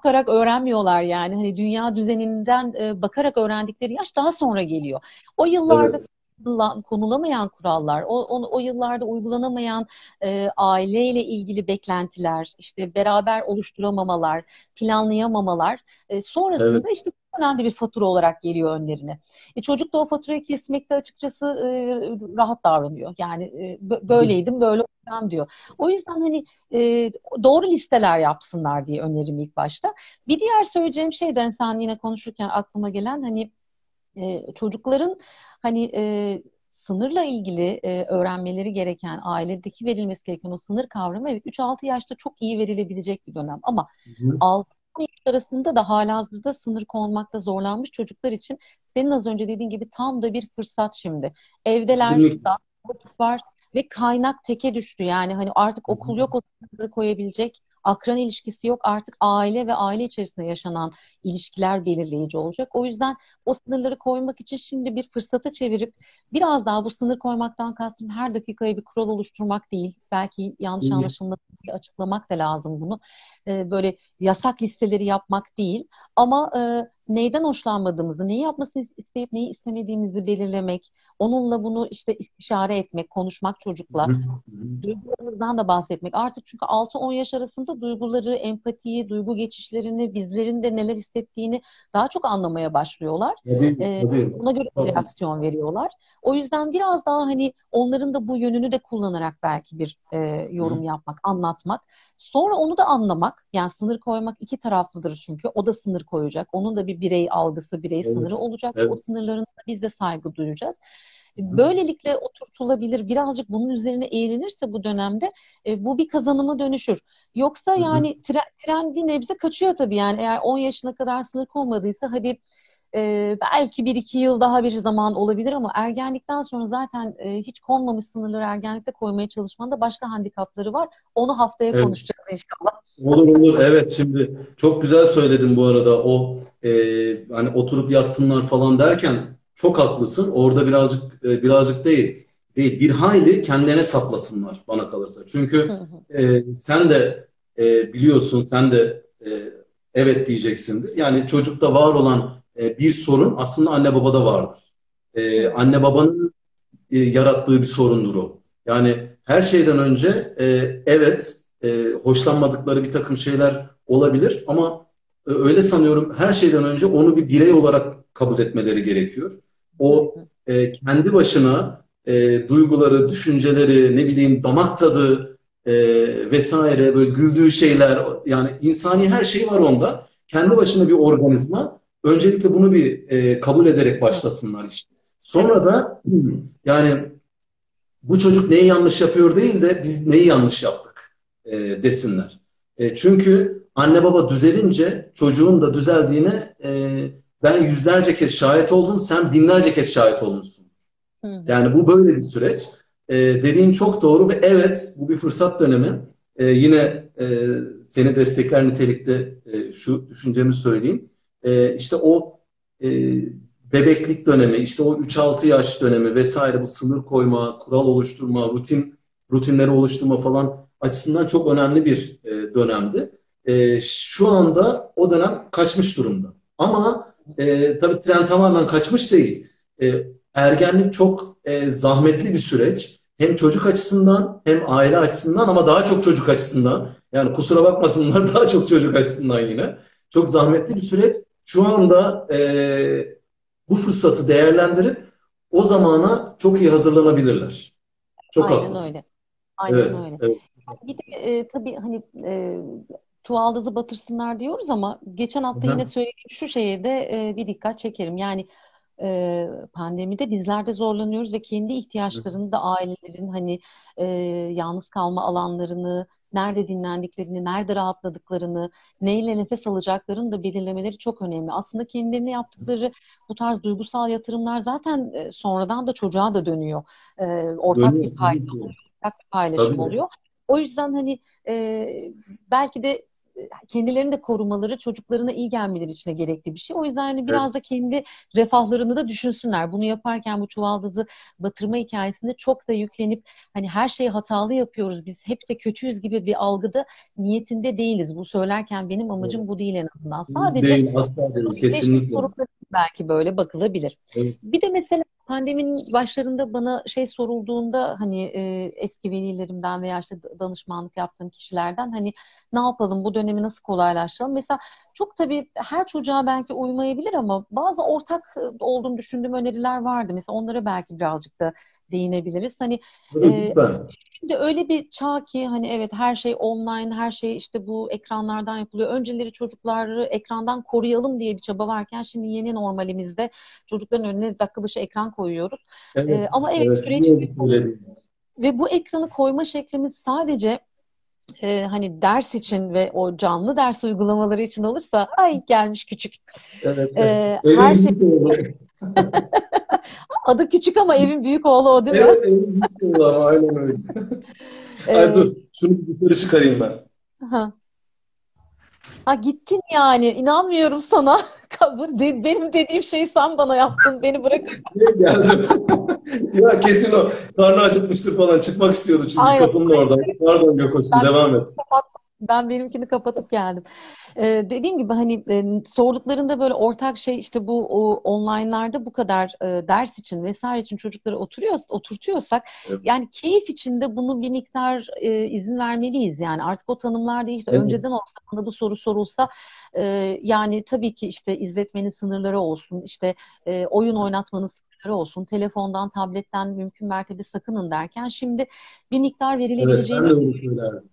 Bakarak öğrenmiyorlar yani. Hani dünya düzeninden e, bakarak öğrendikleri yaş daha sonra geliyor. O yıllarda Evet. konula- konulamayan kurallar, o, o, o yıllarda uygulanamayan e, aileyle ilgili beklentiler, işte beraber oluşturamamalar, planlayamamalar e, sonrasında Evet. işte önemli bir fatura olarak geliyor önlerine. E, çocuk da o faturayı kesmekte açıkçası e, rahat davranıyor. Yani e, bö- böyleydim, böyle olacağım diyor. O yüzden hani e, doğru listeler yapsınlar diye önerim ilk başta. Bir diğer söyleyeceğim şey de sen yine konuşurken aklıma gelen hani e, çocukların hani e, sınırla ilgili e, öğrenmeleri gereken ailedeki verilmesi gereken o sınır kavramı evet 3-6 yaşta çok iyi verilebilecek bir dönem ama Hı hı. 6 yaş arasında da halihazırda sınır konmakta zorlanmış çocuklar için senin az önce dediğin gibi tam da bir fırsat şimdi. Evdeler, vakit var ve kaynak teke düştü. Yani hani artık okul yok o sınırları koyabilecek, akran ilişkisi yok. Artık aile ve aile içerisinde yaşanan ilişkiler belirleyici olacak. O yüzden o sınırları koymak için şimdi bir fırsata çevirip biraz daha bu sınır koymaktan kastım her dakikaya bir kural oluşturmak değil. Belki yanlış Hı diye açıklamak da lazım bunu. Ee, böyle yasak listeleri yapmak değil ama e, neyden hoşlanmadığımızı, neyi yapmasını isteyip neyi istemediğimizi belirlemek, onunla bunu işte istişare etmek, konuşmak çocukla. Duygularımızdan da bahsetmek. Artık çünkü 6-10 yaş arasında duyguları, empatiyi, duygu geçişlerini, bizlerin de neler hissettiğini daha çok anlamaya başlıyorlar. Tabii, Ee, tabii. ona göre bir reaksiyon veriyorlar. O yüzden biraz daha hani onların da bu yönünü de kullanarak belki bir e, yorum yapmak, anlatmak. Sonra onu da anlamak. Yani sınır koymak iki taraflıdır çünkü. O da sınır koyacak. Onun da bir birey algısı, birey Evet. sınırı olacak. Evet. O sınırlarına biz de saygı duyacağız. Böylelikle oturtulabilir. Birazcık bunun üzerine eğilinirse bu dönemde e, bu bir kazanıma dönüşür. Yoksa yani tren, tren bir nebze kaçıyor tabii yani eğer 10 yaşına kadar sınır konmadıysa hadi e, belki bir iki yıl daha bir zaman olabilir ama ergenlikten sonra zaten e, hiç konmamış sınırları ergenlikte koymaya çalışmanın da başka handikapları var. Onu haftaya Evet. konuşacağız inşallah. Olur olur evet şimdi çok güzel söyledin bu arada o e, hani oturup yazsınlar falan derken çok haklısın orada birazcık e, birazcık değil değil bir hayli kendilerine saplasınlar bana kalırsa çünkü e, sen de e, biliyorsun sen de e, evet diyeceksindir yani çocukta var olan e, bir sorun aslında anne babada vardır E, anne babanın e, yarattığı bir sorundur o yani her şeyden önce e, evet e, hoşlanmadıkları bir takım şeyler olabilir ama e, öyle sanıyorum her şeyden önce onu bir birey olarak kabul etmeleri gerekiyor. O e, kendi başına e, duyguları, düşünceleri, ne bileyim damak tadı e, vesaire böyle güldüğü şeyler yani insani her şey var onda. Kendi başına bir organizma. Öncelikle bunu bir e, kabul ederek başlasınlar işte. Sonra da yani bu çocuk neyi yanlış yapıyor değil de biz neyi yanlış yaptık e, desinler. E, çünkü anne baba düzelince çocuğun da düzeldiğine e, ben yüzlerce kez şahit oldum, sen binlerce kez şahit olmuşsun. Hı. Yani bu böyle bir süreç. E, dediğin çok doğru ve evet bu bir fırsat dönemi. E, yine e, seni destekler nitelikte e, şu düşüncemi söyleyeyim. E, işte o e, bebeklik dönemi, işte o 3-6 yaş dönemi vesaire bu sınır koyma, kural oluşturma, rutin rutinleri oluşturma falan açısından çok önemli bir e, dönemdi. E, şu anda o dönem kaçmış durumda. Ama e, tabii tren tamamen kaçmış değil. E, ergenlik çok e, zahmetli bir süreç. Hem çocuk açısından hem aile açısından ama daha çok çocuk açısından. Yani kusura bakmasınlar *laughs* daha çok çocuk açısından yine. Çok zahmetli bir süreç. Şu anda e, bu fırsatı değerlendirip o zamana çok iyi hazırlanabilirler. Çok Aynen haklısın. öyle. Aynen Evet, öyle. evet. Bir de e, tabii hani e, çuvaldızı batırsınlar diyoruz ama geçen hafta Hı yine söylediğim şu şeye de e, bir dikkat çekerim. Yani e, pandemide bizler de zorlanıyoruz ve kendi ihtiyaçlarını da ailelerin hani e, yalnız kalma alanlarını, nerede dinlendiklerini, nerede rahatladıklarını, neyle nefes alacaklarını da belirlemeleri çok önemli. Aslında kendilerine yaptıkları bu tarz duygusal yatırımlar zaten e, sonradan da çocuğa da dönüyor. E, ortak bir Dönüyor tabii ki. ortak bir paylaşım Tabii. oluyor. O yüzden hani e, belki de kendilerini de korumaları çocuklarına iyi gelmeleri için de gerekli bir şey. O yüzden hani Evet. biraz da kendi refahlarını da düşünsünler. Bunu yaparken bu çuvaldızı batırma hikayesinde çok da yüklenip hani her şeyi hatalı yapıyoruz. Biz hep de kötüyüz gibi bir algıda niyetinde değiliz. Bu söylerken benim Evet. amacım bu değil en azından. Sadece Değil, asla değil. Kesinlikle. belki böyle bakılabilir. Evet. Bir de mesela pandeminin başlarında bana şey sorulduğunda hani e, eski velilerimden veya işte danışmanlık yaptığım kişilerden hani ne yapalım bu dönemi nasıl kolaylaştıralım? Mesela çok tabii her çocuğa belki uymayabilir ama bazı ortak e, olduğunu düşündüğüm öneriler vardı. Mesela onlara belki birazcık da değinebiliriz. Hani e. Şimdi öyle bir çağ ki hani evet her şey online, her şey işte bu ekranlardan yapılıyor. Önceleri çocukları ekrandan koruyalım diye bir çaba varken şimdi yeni normalimizde çocukların önüne dakika başı ekran koyuyoruz. Evet, ama evet evet. süreç söylediğin. ve bu ekranı koyma şeklimiz sadece e, hani ders için ve o canlı ders uygulamaları için olursa ay gelmiş küçük. Evet, evet. Ee, her şey *laughs* adı küçük ama evin büyük oğlu o değil mi? Evet, evin büyük oğlu aynen öyle. Ay Ee, dur, şunu dışarı çıkarayım ben. ha. Ha gittin yani. İnanmıyorum sana. Bu de- benim dediğim şeyi sen bana yaptın. Beni bırakıp Niye geldim? *laughs* Ya kesin o. Karnı acıkmıştır falan. Çıkmak istiyordu çünkü aynen. kapının orada. Pardon Gökoş'um, Ben devam et. ben benimkini kapatıp geldim. Ee, dediğim gibi hani e, sorduklarında böyle ortak şey işte bu o, online'larda bu kadar e, ders için vesaire için çocukları oturuyor oturtuyorsak Evet, yani keyif içinde bunu bir miktar e, izin vermeliyiz. Yani artık o tanımlar değişti. evet, Önceden olsa bana bu soru sorulsa e, yani tabii ki işte izletmenin sınırları olsun, işte e, oyun oynatmanın sınırları olsun, telefondan, tabletten mümkün mertebe sakının derken şimdi bir miktar evet. verilebileceğini söylerdim.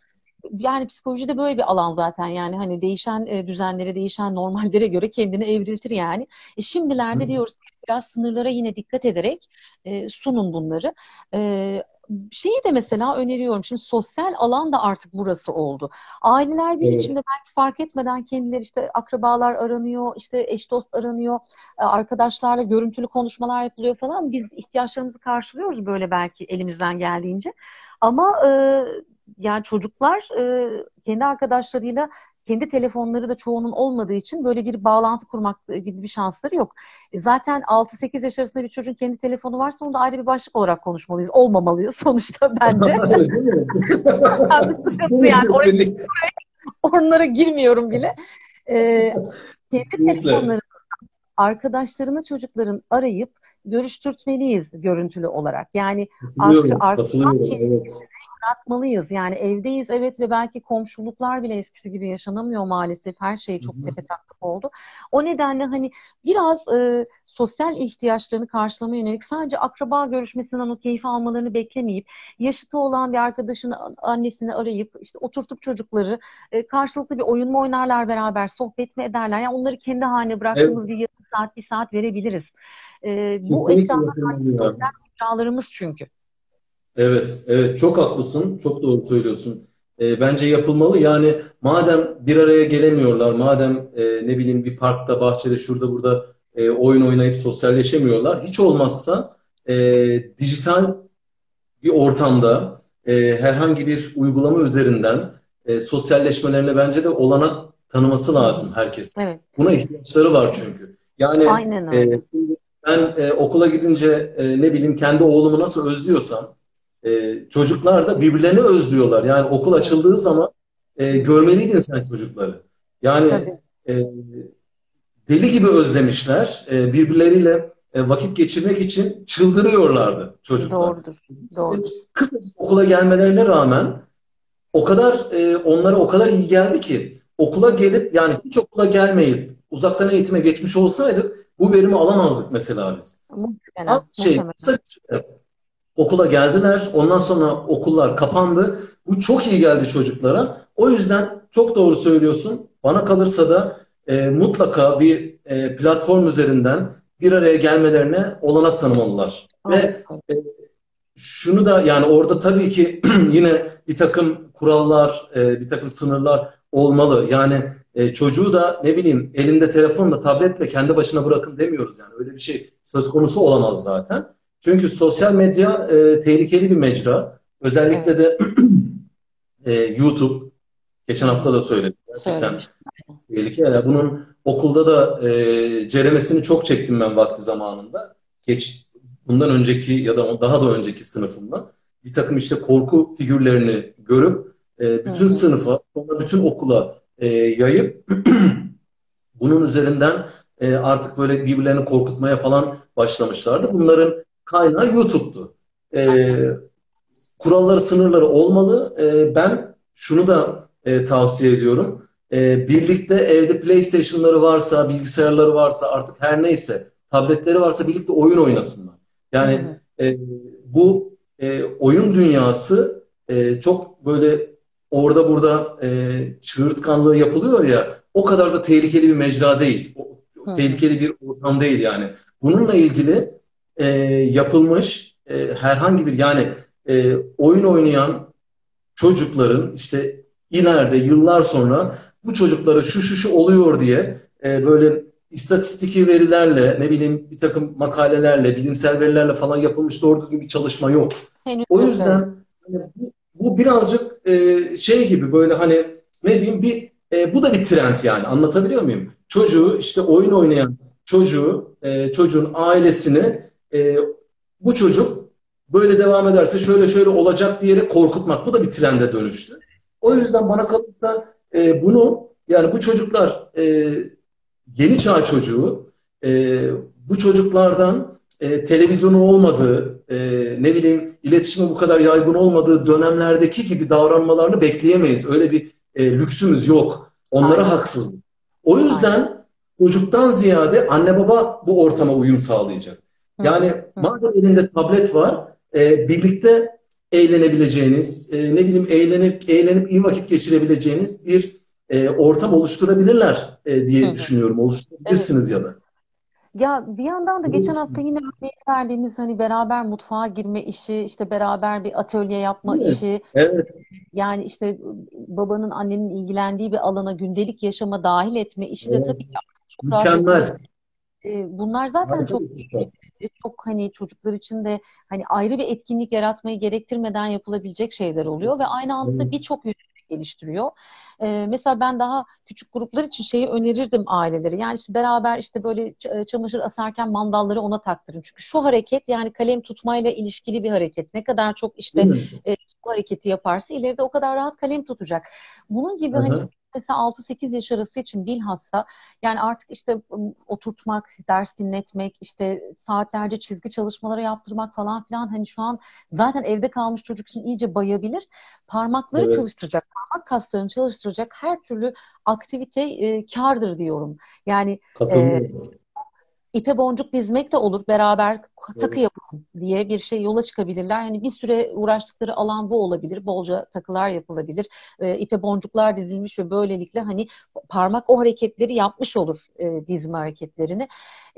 Yani psikolojide böyle bir alan zaten yani hani değişen e, düzenlere, değişen normallere göre kendini evriltir yani. E, şimdilerde Hı, diyoruz biraz sınırlara yine dikkat ederek e, sunun bunları. E, şeyi de mesela öneriyorum. Şimdi sosyal alan da artık burası oldu. Aileler bir Evet, biçimde belki fark etmeden kendileri işte akrabalar aranıyor, işte eş dost aranıyor, e, arkadaşlarla görüntülü konuşmalar yapılıyor falan. Biz ihtiyaçlarımızı karşılıyoruz böyle belki elimizden geldiğince. Ama e, yani çocuklar e, kendi arkadaşlarıyla kendi telefonları da çoğunun olmadığı için böyle bir bağlantı kurmak gibi bir şansları yok. E, zaten 6-8 yaş arasında bir çocuğun kendi telefonu varsa onu da ayrı bir başlık olarak konuşmalıyız. Olmamalıyız *laughs* sonuçta bence. *laughs* *laughs* Yani. Oraya, kesinlikle. onlara girmiyorum bile. E, kendi telefonları arkadaşlarını çocukların arayıp görüştürtmeliyiz görüntülü olarak. Yani arkadan katılıyorum. Evet. yaratmalıyız. Yani evdeyiz evet ve belki komşuluklar bile eskisi gibi yaşanamıyor maalesef. Her şey çok tepetaklak oldu. O nedenle hani biraz e, sosyal ihtiyaçlarını karşılamaya yönelik sadece akraba görüşmesinden o keyif almalarını beklemeyip yaşıtı olan bir arkadaşını annesini arayıp işte oturtup çocukları e, karşılıklı bir oyun mu oynarlar beraber sohbet mi ederler? Yani onları kendi haline Evet, bıraktığımız bir yarım saat bir saat verebiliriz. E, bu sosyal mecralarımız çünkü. Evet, evet çok haklısın, çok doğru söylüyorsun. Ee, bence yapılmalı. Yani madem bir araya gelemiyorlar, madem e, ne bileyim bir parkta, bahçede, şurada burada e, oyun oynayıp sosyalleşemiyorlar, hiç olmazsa e, dijital bir ortamda e, herhangi bir uygulama üzerinden e, sosyalleşmelerine bence de olanak tanıması lazım herkes. Evet, Buna ihtiyaçları var çünkü. Yani aynen e, öyle. ben e, okula gidince e, ne bileyim kendi oğlumu nasıl özlüyorsam e, çocuklar da birbirlerini özlüyorlar. Yani okul açıldığı zaman e, görmeliydin sen çocukları. Yani tabii. e, deli gibi özlemişler. E, birbirleriyle e, vakit geçirmek için çıldırıyorlardı çocuklar. Doğrudur, doğrudur. Kısacık okula gelmelerine rağmen o kadar e, onlara o kadar iyi geldi ki okula gelip yani hiç okula gelmeyip uzaktan eğitime geçmiş olsaydık bu verimi alamazdık mesela biz. Muhtemelen, Az şey, kısa okula geldiler. Ondan sonra okullar kapandı. Bu çok iyi geldi çocuklara. O yüzden çok doğru söylüyorsun. Bana kalırsa da e, mutlaka bir e, platform üzerinden bir araya gelmelerine olanak tanımalılar. Ve Aynen. şunu da yani orada tabii ki *clears throat* yine bir takım kurallar, e, bir takım sınırlar olmalı. Yani e, çocuğu da ne bileyim elinde telefonla, tabletle kendi başına bırakın demiyoruz yani. Öyle bir şey söz konusu olamaz zaten. Çünkü sosyal medya e, tehlikeli bir mecra. Özellikle de *clears throat* e, YouTube. Geçen hafta da söyledim. Gerçekten tehlikeli. Yani bunun okulda da e, ceremesini çok çektim ben vakti zamanında. Geç, bundan önceki ya da daha da önceki sınıfımda. Bir takım işte korku figürlerini görüp e, bütün hı. sınıfa, sonra bütün okula e, yayıp *clears throat* bunun üzerinden e, artık böyle birbirlerini korkutmaya falan başlamışlardı. Bunların kaynağı YouTube'du. E, kuralları, sınırları olmalı. E, ben şunu da e, tavsiye ediyorum. E, birlikte evde PlayStation'ları varsa, bilgisayarları varsa artık her neyse, tabletleri varsa birlikte oyun oynasınlar. Yani e, bu e, oyun dünyası e, çok böyle orada burada e, çığırtkanlığı yapılıyor ya, o kadar da tehlikeli bir mecra değil. O, hı. tehlikeli bir ortam değil yani. Bununla ilgili e, yapılmış e, herhangi bir yani e, oyun oynayan çocukların işte ileride yıllar sonra bu çocuklara şu şu şu oluyor diye e, böyle istatistiki verilerle ne bileyim bir takım makalelerle bilimsel verilerle falan yapılmış doğru düzgün bir çalışma yok. Henüz O yüzden hani bu, bu birazcık e, şey gibi böyle hani ne diyeyim bir e, bu da bir trend yani anlatabiliyor muyum? Çocuğu işte oyun oynayan çocuğu e, çocuğun ailesini e, bu çocuk böyle devam ederse şöyle şöyle olacak diyerek korkutmak bu da bir trende dönüştü. O yüzden bana kalırsa e, bunu yani bu çocuklar e, yeni çağ çocuğu e, bu çocuklardan e, televizyonun olmadığı, e, ne bileyim iletişimin bu kadar yaygın olmadığı dönemlerdeki gibi davranmalarını bekleyemeyiz. Öyle bir e, lüksümüz yok. Onlara Aynen. haksızlık. O Aynen. yüzden çocuktan ziyade anne baba bu ortama uyum sağlayacak. Yani. Hı. madem elinde tablet var, e, birlikte eğlenebileceğiniz, e, ne bileyim eğlenip eğlenip iyi vakit geçirebileceğiniz bir e, ortam oluşturabilirler e, diye hı. düşünüyorum. Evet. Oluşturabilirsiniz ya da. Ya bir yandan da geçen hafta yine örnek verdiğimiz hani beraber mutfağa girme işi, işte beraber bir atölye yapma mi? işi, Evet, yani işte babanın annenin ilgilendiği bir alana gündelik yaşama dahil etme işi de evet. tabii ki çok rahat. E, Bunlar zaten Harika çok geliştirici, çok hani çocuklar için de hani ayrı bir etkinlik yaratmayı gerektirmeden yapılabilecek şeyler oluyor ve aynı anda da Evet. birçok geliştiriyor. Mesela ben daha küçük gruplar için şeyi önerirdim ailelere. Yani işte beraber işte böyle çamaşır asarken mandalları ona taktırın. Çünkü şu hareket yani kalem tutmayla ilişkili bir hareket. Ne kadar çok işte e, bu hareketi yaparsa ileride o kadar rahat kalem tutacak. Bunun gibi Hı hani. Mesela 6-8 yaş arası için bilhassa yani artık işte oturtmak, ders dinletmek, işte saatlerce çizgi çalışmaları yaptırmak falan filan hani şu an zaten evde kalmış çocuk için iyice bayabilir. Parmakları Evet. çalıştıracak, parmak kaslarını çalıştıracak her türlü aktivite e, kârdır diyorum. Yani e. İpe boncuk dizmek de olur. Beraber takı yapalım diye bir şey yola çıkabilirler. Yani bir süre uğraştıkları alan bu olabilir. Bolca takılar yapılabilir. E, ipe boncuklar dizilmiş ve böylelikle hani parmak o hareketleri yapmış olur e, dizme hareketlerini.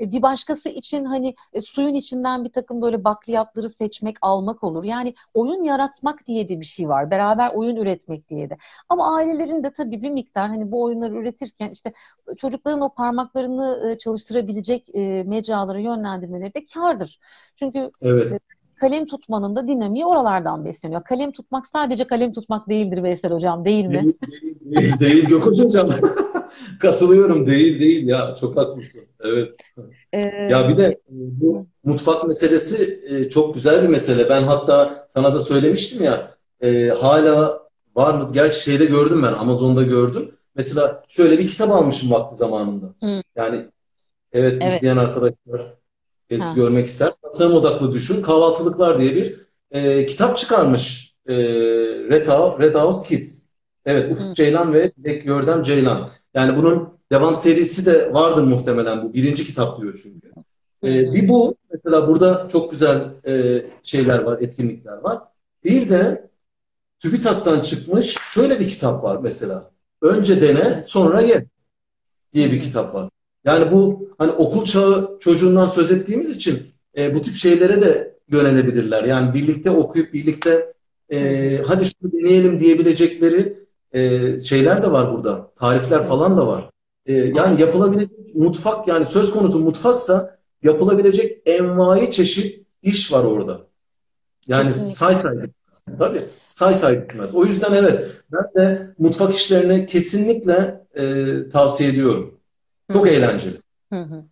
E, bir başkası için hani e, suyun içinden bir takım böyle bakliyatları seçmek, almak olur. Yani oyun yaratmak diye de bir şey var. Beraber oyun üretmek diye de. Ama ailelerin de tabii bir miktar hani bu oyunları üretirken işte çocukların o parmaklarını e, çalıştırabilecek e, mecralara yönlendirmeleri de kârdır. Çünkü e, Evet. Kalem tutmanın da dinamiği oralardan besleniyor. Kalem tutmak sadece kalem tutmak değildir Veysel Hocam, değil mi? Değil, değil, değil, Gökhan Hocam. *laughs* Katılıyorum. Değil, değil ya. Çok haklısın. Evet. Ee, Ya bir de e, bu mutfak meselesi e, çok güzel bir mesele. Ben hatta sana da söylemiştim ya e, hala var mı? Gerçi şeyde gördüm ben Amazon'da gördüm. Mesela şöyle bir kitap almışım vakti zamanında. Hı. Yani evet Evet. izleyen arkadaşlar Ha. görmek ister. Tasarım odaklı düşün. Kahvaltılıklar diye bir e, kitap çıkarmış e, Red House, Red House Kids. Evet Hı. Ufuk Ceylan ve Dilek Gördem Ceylan. Yani bunun devam serisi de vardır muhtemelen bu. Birinci kitap diyor çünkü. E, bir bu. Mesela burada çok güzel e, şeyler var, etkinlikler var. Bir de TÜBİTAK'tan çıkmış şöyle bir kitap var mesela. Önce dene, sonra ye diye bir kitap var. Yani bu hani okul çağı çocuğundan söz ettiğimiz için e, bu tip şeylere de yönelebilirler. Yani birlikte okuyup birlikte e, hadi şunu deneyelim diyebilecekleri e, şeyler de var burada. Tarifler falan da var. E, yani yapılabilecek mutfak yani söz konusu mutfaksa yapılabilecek envai çeşit iş var orada. Yani say say bitmez. Tabii say say bitmez. O yüzden evet ben de mutfak işlerini kesinlikle e, tavsiye ediyorum. Çok eğlenceli. Hı hı.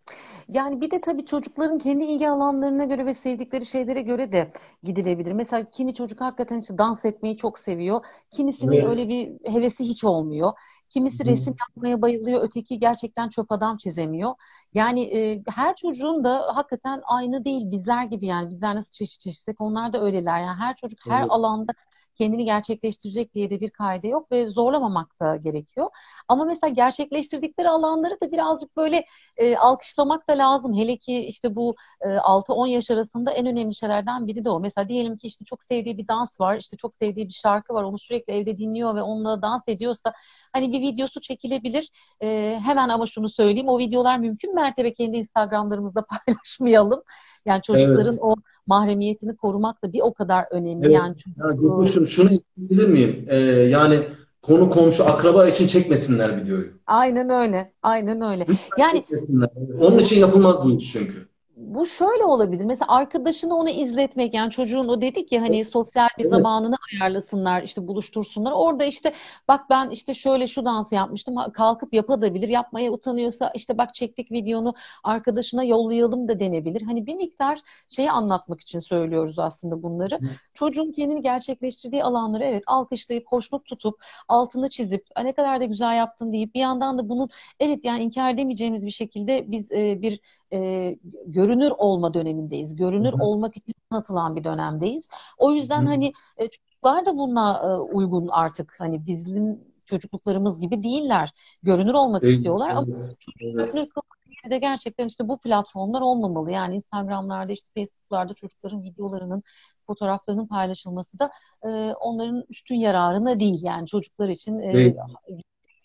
Yani bir de tabii çocukların kendi ilgi alanlarına göre ve sevdikleri şeylere göre de gidilebilir. Mesela kimi çocuk hakikaten işte dans etmeyi çok seviyor. Kimisinin Evet. öyle bir hevesi hiç olmuyor. Kimisi Hı. resim yapmaya bayılıyor, öteki gerçekten çöp adam çizemiyor. Yani e, her çocuğun da hakikaten aynı değil. Bizler gibi yani bizler nasıl çeşit çeşitsek onlar da öyleler. Yani her çocuk her Evet. alanda kendini gerçekleştirecek diye de bir kaide yok ve zorlamamak da gerekiyor. Ama mesela gerçekleştirdikleri alanları da birazcık böyle e, alkışlamak da lazım. Hele ki işte bu e, 6-10 yaş arasında en önemli şeylerden biri de o. Mesela diyelim ki işte çok sevdiği bir dans var, işte çok sevdiği bir şarkı var, onu sürekli evde dinliyor ve onunla dans ediyorsa hani bir videosu çekilebilir. E, hemen ama şunu söyleyeyim, o videolar mümkün mertebe kendi Instagramlarımızda *laughs* paylaşmayalım. Yani çocukların Evet. o mahremiyetini korumak da bir o kadar önemli. Evet. Yani Ya çocuk Gökçe'cim şunu ekleyebilir miyim? Ee, yani konu komşu akraba için çekmesinler videoyu. aynen öyle, aynen öyle. Lütfen Yani çekmesinler. Onun için yapılmaz bu iş çünkü. Bu şöyle olabilir. Mesela arkadaşını onu izletmek yani çocuğun o dedi ki hani sosyal bir zamanını ayarlasınlar işte buluştursunlar. Orada işte bak ben işte şöyle şu dansı yapmıştım kalkıp yapabilir. Yapmaya utanıyorsa işte bak çektik videonu arkadaşına yollayalım da denebilir. Hani bir miktar şeyi anlatmak için söylüyoruz aslında bunları. Hı. Çocuğun kendini gerçekleştirdiği alanları evet alkışlayıp hoşnut tutup altını çizip "Aa, ne kadar da güzel yaptın deyip bir yandan da bunun evet yani inkar edemeyeceğimiz bir şekilde biz e, bir e, görünür olma dönemindeyiz. Görünür Hı hı. olmak için atılan bir dönemdeyiz. O yüzden Hı. hani e, çocuklar da bununla e, uygun artık. Hani bizim çocukluklarımız gibi değiller. Görünür olmak Evet, istiyorlar ama evet, çocukların evet. yeri de gerçekten işte bu platformlar olmamalı. Yani Instagram'larda işte Facebook'larda çocukların videolarının fotoğraflarının paylaşılması da e, onların üstün yararına değil yani çocuklar için e, Değil.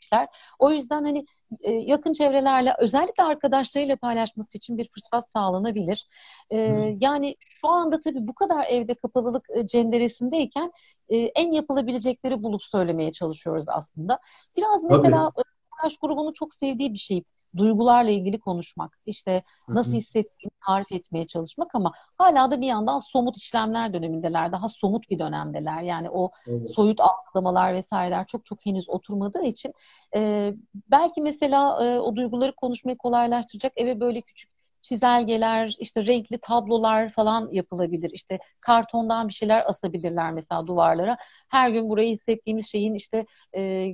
İşler. O yüzden hani e, yakın çevrelerle özellikle arkadaşlarıyla paylaşması için bir fırsat sağlanabilir. E, yani şu anda tabii bu kadar evde kapalılık e, cenderesindeyken e, en yapılabilecekleri bulup söylemeye çalışıyoruz aslında. Biraz Tabii. mesela e, arkadaş grubunu çok sevdiği bir şey. Duygularla ilgili konuşmak, işte nasıl hissettiğini tarif etmeye çalışmak ama hala da bir yandan somut işlemler dönemindeler, daha somut bir dönemdeler. Yani o Evet. soyut algılamalar vesaireler çok çok henüz oturmadığı için e, belki mesela e, o duyguları konuşmayı kolaylaştıracak eve böyle küçük çizelgeler, işte renkli tablolar falan yapılabilir. İşte kartondan bir şeyler asabilirler mesela duvarlara. Her gün burayı hissettiğimiz şeyin işte e,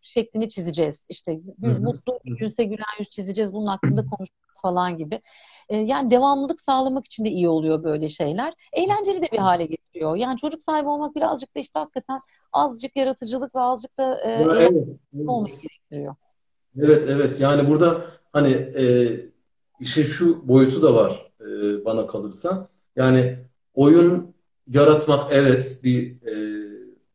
şeklini çizeceğiz. İşte hı. mutlu günse gülen yüz çizeceğiz. Bunun hakkında *clears throat* konuşacağız falan gibi. E, yani devamlılık sağlamak için de iyi oluyor böyle şeyler. Eğlenceli de bir hale getiriyor. Yani çocuk sahibi olmak birazcık da işte hakikaten azıcık yaratıcılık ve azıcık da e, evet, evet. gerektiriyor. Evet, evet. Yani burada hani e, işin şu boyutu da var e, bana kalırsa. Yani oyun yaratmak evet bir, e,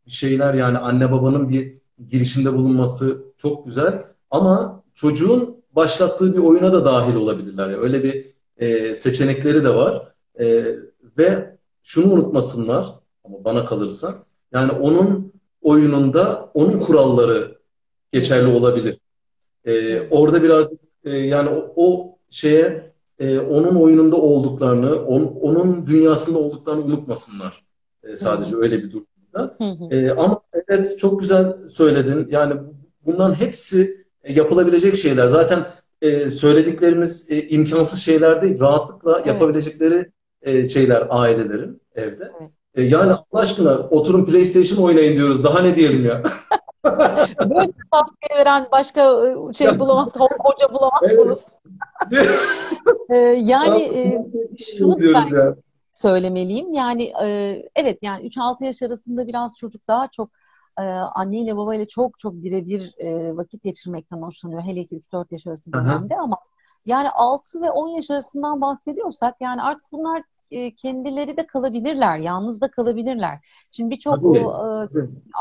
şeyler yani anne babanın bir girişimde bulunması çok güzel. Ama çocuğun başlattığı bir oyuna da dahil olabilirler. Yani öyle bir e, seçenekleri de var. E, ve şunu unutmasınlar ama bana kalırsa yani onun oyununda onun kuralları geçerli olabilir. Ee, orada biraz e, yani o, o şeye e, onun oyununda olduklarını, on- onun dünyasında olduklarını unutmasınlar. E, sadece öyle bir durumda. E, ama evet çok güzel söyledin. Yani bunların hepsi e, yapılabilecek şeyler. Zaten e, söylediklerimiz e, imkansız şeyler değil. Rahatlıkla Evet. yapabilecekleri e, şeyler ailelerin evde. Evet. E, yani Allah aşkına oturun PlayStation oynayın diyoruz. Daha ne diyelim ya? *laughs* Böyle tavsiye veren başka e, şey bulamaz, ho- hoca bulamazsınız. *laughs* E, yani e, şunu diyoruz ya. söylemeliyim. Yani e, evet yani 3-6 yaş arasında biraz çocuk daha çok e, anneyle babayla çok çok birebir e, vakit geçirmekten hoşlanıyor. Hele ki 3-4 yaş arası Aha. dönemde ama yani 6 ve 10 yaş arasından bahsediyorsak yani artık bunlar e, kendileri de kalabilirler, yalnız da kalabilirler. Şimdi birçok e,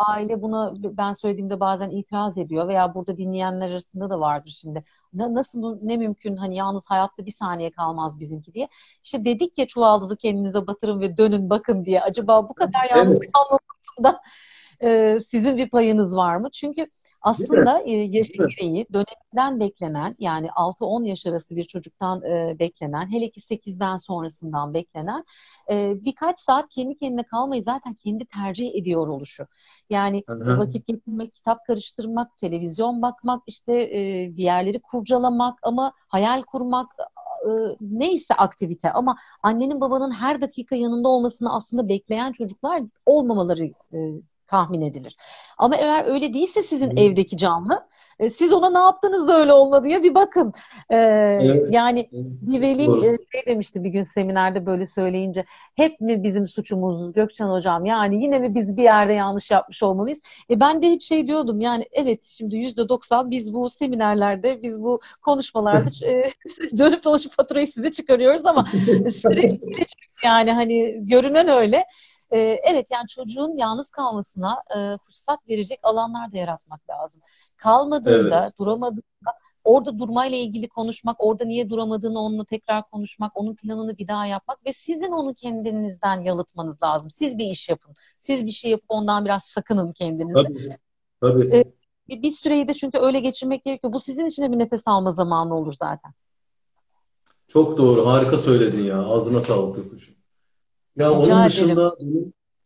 aile buna ben söylediğimde bazen itiraz ediyor veya burada dinleyenler arasında da vardır şimdi. Na- Nasıl bu ne mümkün hani yalnız hayatta bir saniye kalmaz bizimki diye. İşte dedik ya çuvaldızı kendinize batırın ve dönün bakın diye. Acaba bu kadar yalnız Evet. kalmamasında e, sizin bir payınız var mı? Çünkü aslında e, yaşı gereği döneminden beklenen yani 6-10 yaş arası bir çocuktan e, beklenen hele ki 8'den sonrasından beklenen e, birkaç saat kendi kendine kalmayı zaten kendi tercih ediyor oluşu. Yani Aha. vakit geçirmek, kitap karıştırmak, televizyon bakmak, işte e, bir yerleri kurcalamak ama hayal kurmak e, neyse aktivite ama annenin babanın her dakika yanında olmasını aslında bekleyen çocuklar olmamaları e, tahmin edilir. Ama eğer öyle değilse sizin Hı. evdeki canlı e, siz ona ne yaptınız da öyle olmadı diye bir bakın. E, Evet. yani bir velim e, şey demişti bir gün seminerde böyle söyleyince hep mi bizim suçumuz Gökçen hocam yani yine mi biz bir yerde yanlış yapmış olmalıyız? E ben de hep şey diyordum yani evet şimdi yüzde doksan biz bu seminerlerde biz bu konuşmalarda e, *laughs* dönüp dolaşıp faturayı size çıkarıyoruz ama *laughs* süreç yani hani görünen öyle. E, evet yani çocuğun yalnız kalmasına e, fırsat verecek alanlar da yaratmak lazım. Kalmadığında, duramadığında orada durmayla ilgili konuşmak, orada niye duramadığını onunla tekrar konuşmak, onun planını bir daha yapmak ve sizin onu kendinizden yalıtmanız lazım. Siz bir iş yapın. Siz bir şey yapıp ondan biraz sakının kendinizi. Tabii. Tabii. E, bir, bir süreyi de çünkü öyle geçirmek gerekiyor. Bu sizin için de bir nefes alma zamanı olur zaten. Çok doğru. Harika söyledin ya. Ağzına sağlık Gökuş'um. Ya Rica onun dışında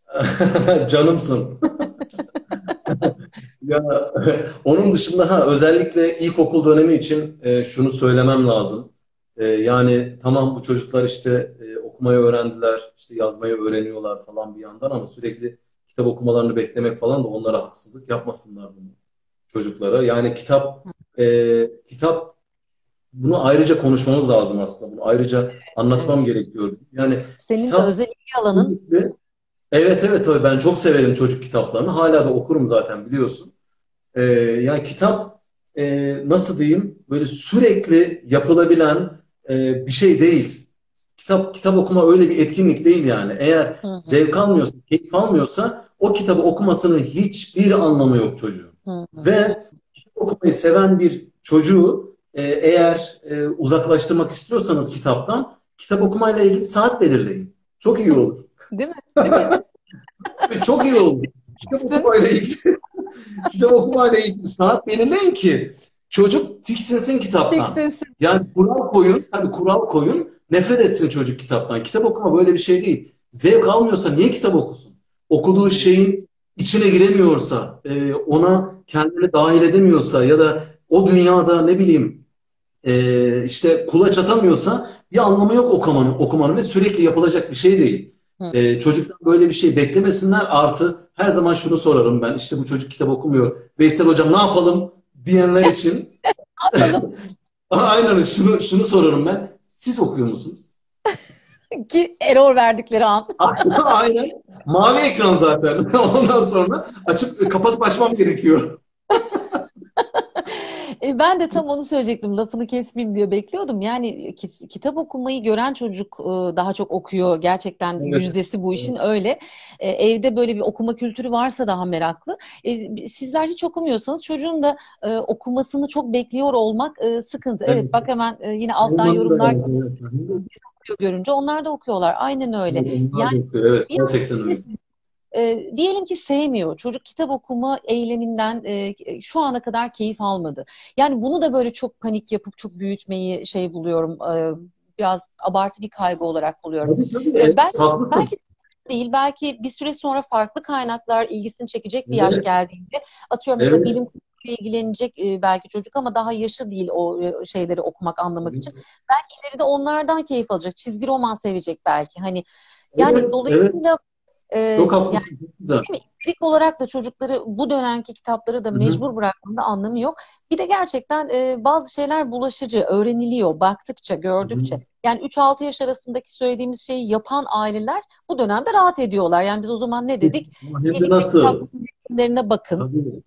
*laughs* canımsın. *laughs* Ya onun dışında ha özellikle ilkokul dönemi için e, şunu söylemem lazım. E, yani tamam bu çocuklar işte e, okumayı öğrendiler, işte yazmayı öğreniyorlar falan bir yandan ama sürekli kitap okumalarını beklemek falan da onlara haksızlık yapmasınlar bunu çocuklara. Yani kitap e, kitap bunu ayrıca konuşmamız lazım aslında. Bunu ayrıca anlatmam gerekiyor. Yani Senin de kitap özel ilgi alanın Evet evet tabii ben çok severim çocuk kitaplarını. Hala da okurum zaten biliyorsun. Ee, yani kitap e, nasıl diyeyim böyle sürekli yapılabilen e, bir şey değil. Kitap kitap okuma öyle bir etkinlik değil yani. Eğer Hı hı, zevk almıyorsa, keyif almıyorsa o kitabı okumasının hiçbir anlamı yok çocuğun. hı hı. Ve kitap okumayı seven bir çocuğu e, eğer e, uzaklaştırmak istiyorsanız kitaptan kitap okumayla ilgili saat belirleyin. Çok iyi olur. Değil mi? Değil mi? Çok iyi oldu. Kitap okumayla ilgili, kitap okumayla ilgili saat belirleyin ki çocuk tiksinsin kitaptan. Tiksinsin. Yani kural koyun, tabii kural koyun, nefret etsin çocuk kitaptan. Kitap okuma böyle bir şey değil. Zevk almıyorsa niye kitap okusun? Okuduğu şeyin içine giremiyorsa, e, ona kendini dahil edemiyorsa ya da o dünyada ne bileyim e, işte kulaç atamıyorsa bir anlamı yok okumanın, okumanın ve sürekli yapılacak bir şey değil. E, çocuktan böyle bir şey beklemesinler. Artı her zaman şunu sorarım ben. İşte bu çocuk kitap okumuyor. Veysel hocam ne yapalım diyenler için *laughs* *laughs* aynen şunu şunu sorarım ben. Siz okuyor musunuz? *laughs* Ki error verdikleri an. Aynen. Mavi ekran zaten. Ondan sonra açıp kapatıp açmam gerekiyor. E, Ben de tam onu söyleyecektim. Lafını kesmeyeyim diye bekliyordum. Yani ki- kitap okumayı gören çocuk e, daha çok okuyor. Gerçekten Evet. yüzdesi bu işin öyle. E, Evde böyle bir okuma kültürü varsa daha meraklı. Sizler hiç okumuyorsanız çocuğun da okumasını çok bekliyor olmak sıkıntı. Evet Evet. bak hemen yine alttan Ondan da yorumlar evet. okuyor görünce onlar da okuyorlar. Aynen öyle. Onlar Yani okuyor, Evet, gerçekten öyle. E, diyelim ki sevmiyor. Çocuk kitap okuma eyleminden e, şu ana kadar keyif almadı. Yani bunu da böyle çok panik yapıp çok büyütmeyi şey buluyorum. e, biraz abartı bir kaygı olarak buluyorum. Tabii tabii. E, Evet, belki haklısın. belki değil, belki bir süre sonra farklı kaynaklar ilgisini çekecek bir yaş Evet. geldiğinde atıyorum mesela Evet. bilim kurguyla ilgilenecek e, belki çocuk ama daha yaşı değil o e, şeyleri okumak, anlamak için. Belki ileride onlardan keyif alacak. Çizgi roman sevecek belki. Hani yani Evet, evet. Dolayısıyla e, Çok haklısın. Mi? İçerik olarak da çocukları bu dönemki kitapları da mecbur da anlamı yok. Bir de gerçekten e, bazı şeyler bulaşıcı, öğreniliyor baktıkça, gördükçe. Yani 3-6 yaş arasındaki söylediğimiz şeyi yapan aileler bu dönemde rahat ediyorlar. Yani biz o zaman ne dedik? Hem de Elinde nasıl? kitap, resimlerine bakın. Tabii.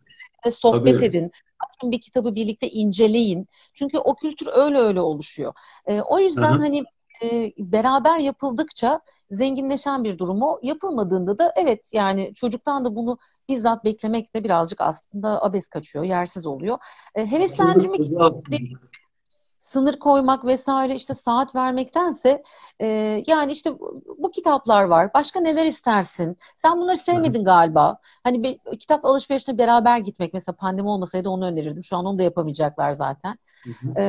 ve sohbet Tabii. edin. Açın bir kitabı birlikte inceleyin. Çünkü o kültür öyle öyle oluşuyor. Ee, o yüzden Hı hı. hani e, beraber yapıldıkça zenginleşen bir durum o. Yapılmadığında da evet yani çocuktan da bunu bizzat beklemek de birazcık aslında abes kaçıyor, yersiz oluyor. E, heveslendirmek sınır koymak vesaire işte saat vermektense e, yani işte bu, kitaplar var. Başka neler istersin? Sen bunları sevmedin galiba. Hani bir kitap alışverişine beraber gitmek mesela pandemi olmasaydı onu önerirdim. Şu an onu da yapamayacaklar zaten. E,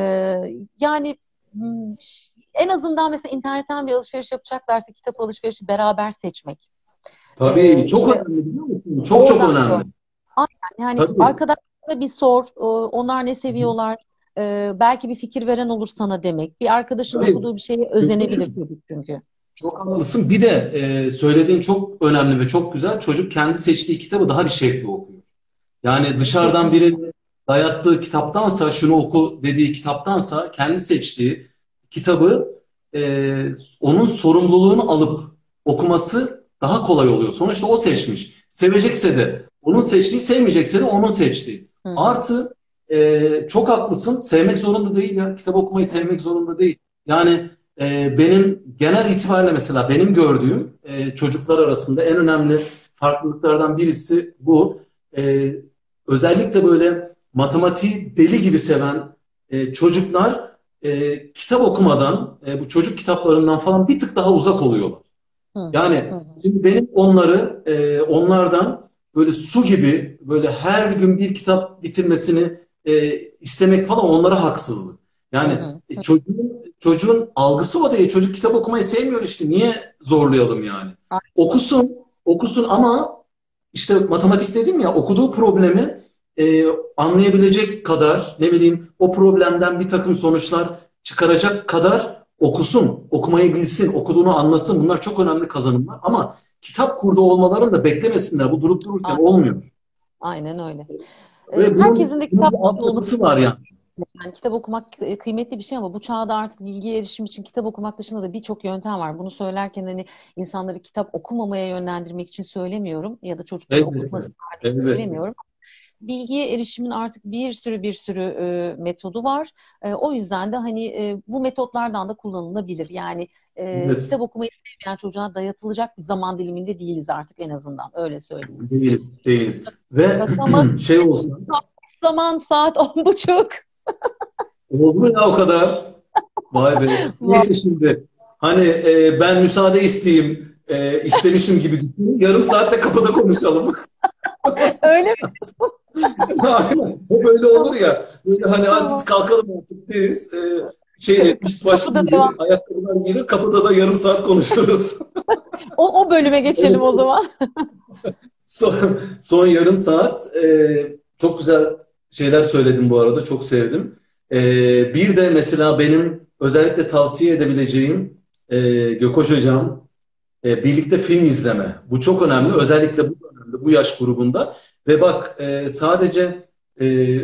yani m, ş- en azından mesela internetten bir alışveriş yapacaklarsa kitap alışverişi beraber seçmek. Tabii Ee, çok işte önemli biliyor musun? Çok çok önemli. Yani Tabii. arkadaşlarına bir sor, e, onlar ne seviyorlar, E, belki bir fikir veren olur sana demek. Bir arkadaşın Tabii. okuduğu bir şeye özenebilir çocuk çünkü. Çok haklısın. Bir de e, söylediğin çok önemli ve çok güzel. Çocuk kendi seçtiği kitabı daha bir şevkle okuyor. Yani dışarıdan birinin dayattığı kitaptansa, şunu oku dediği kitaptansa kendi seçtiği kitabı e, onun sorumluluğunu alıp okuması daha kolay oluyor. Sonuçta o seçmiş. Sevecekse de onun seçtiği, sevmeyecekse de onun seçtiği. Hı. Artı e, çok haklısın. Sevmek zorunda değil ya. Kitap okumayı sevmek zorunda değil. Yani e, benim genel itibariyle mesela benim gördüğüm e, çocuklar arasında en önemli farklılıklardan birisi bu. E, özellikle böyle matematiği deli gibi seven e, çocuklar e, kitap okumadan, e, bu çocuk kitaplarından falan bir tık daha uzak oluyorlar. Hı. Yani. Şimdi benim onları e, onlardan böyle su gibi böyle her gün bir kitap bitirmesini e, istemek falan onlara haksızlık. Yani Hı hı. e, çocuğun çocuğun algısı o değil. Çocuk kitap okumayı sevmiyor işte. Niye zorlayalım yani? Okusun, okusun ama işte matematik dedim ya okuduğu problemi e, anlayabilecek kadar ne bileyim o problemden bir takım sonuçlar çıkaracak kadar okusun, okumayı bilsin, okuduğunu anlasın. Bunlar çok önemli kazanımlar. Ama kitap kurdu olmalarını da beklemesinler. Bu durup dururken Aynen. olmuyor. Aynen öyle. Ve bunun, herkesin de kitap olması var yani. Yani kitap okumak kıymetli bir şey ama bu çağda artık bilgiye erişim için kitap okumak dışında da birçok yöntem var. Bunu söylerken hani insanları kitap okumamaya yönlendirmek için söylemiyorum ya da çocukları Elbette. okutmasınlar diye Elbette. söylemiyorum. Bilgiye erişimin artık bir sürü bir sürü e, metodu var. E, o yüzden de hani e, bu metotlardan da kullanılabilir. Yani e, Evet. kitap okumayı sevmeyen çocuğa dayatılacak bir zaman diliminde değiliz artık en azından öyle söyleyeyim. Değiliz, değiliz. Ve Ama- *clears throat* şey olsa *laughs* Zaman saat on buçuk. oldu ya o kadar? Vay be. *laughs* Neyse şimdi hani e, ben müsaade isteyeyim e, istemişim gibi. Yarım saatte kapıda konuşalım. *laughs* öyle mi? Aynen. Hep öyle olur ya. Böyle hani hadi biz kalkalım artık deriz. E, şey üst baş Kapıda giyilir, devam. ayakkabılar giyilir, kapıda da yarım saat konuşuruz. O, o bölüme geçelim o zaman. Son, son yarım saat e, çok güzel şeyler söyledim bu arada. Çok sevdim. E, bir de mesela benim özellikle tavsiye edebileceğim e, Gökoş Hocam e, birlikte film izleme. Bu çok önemli. Özellikle bu bu yaş grubunda. Ve bak e, sadece e,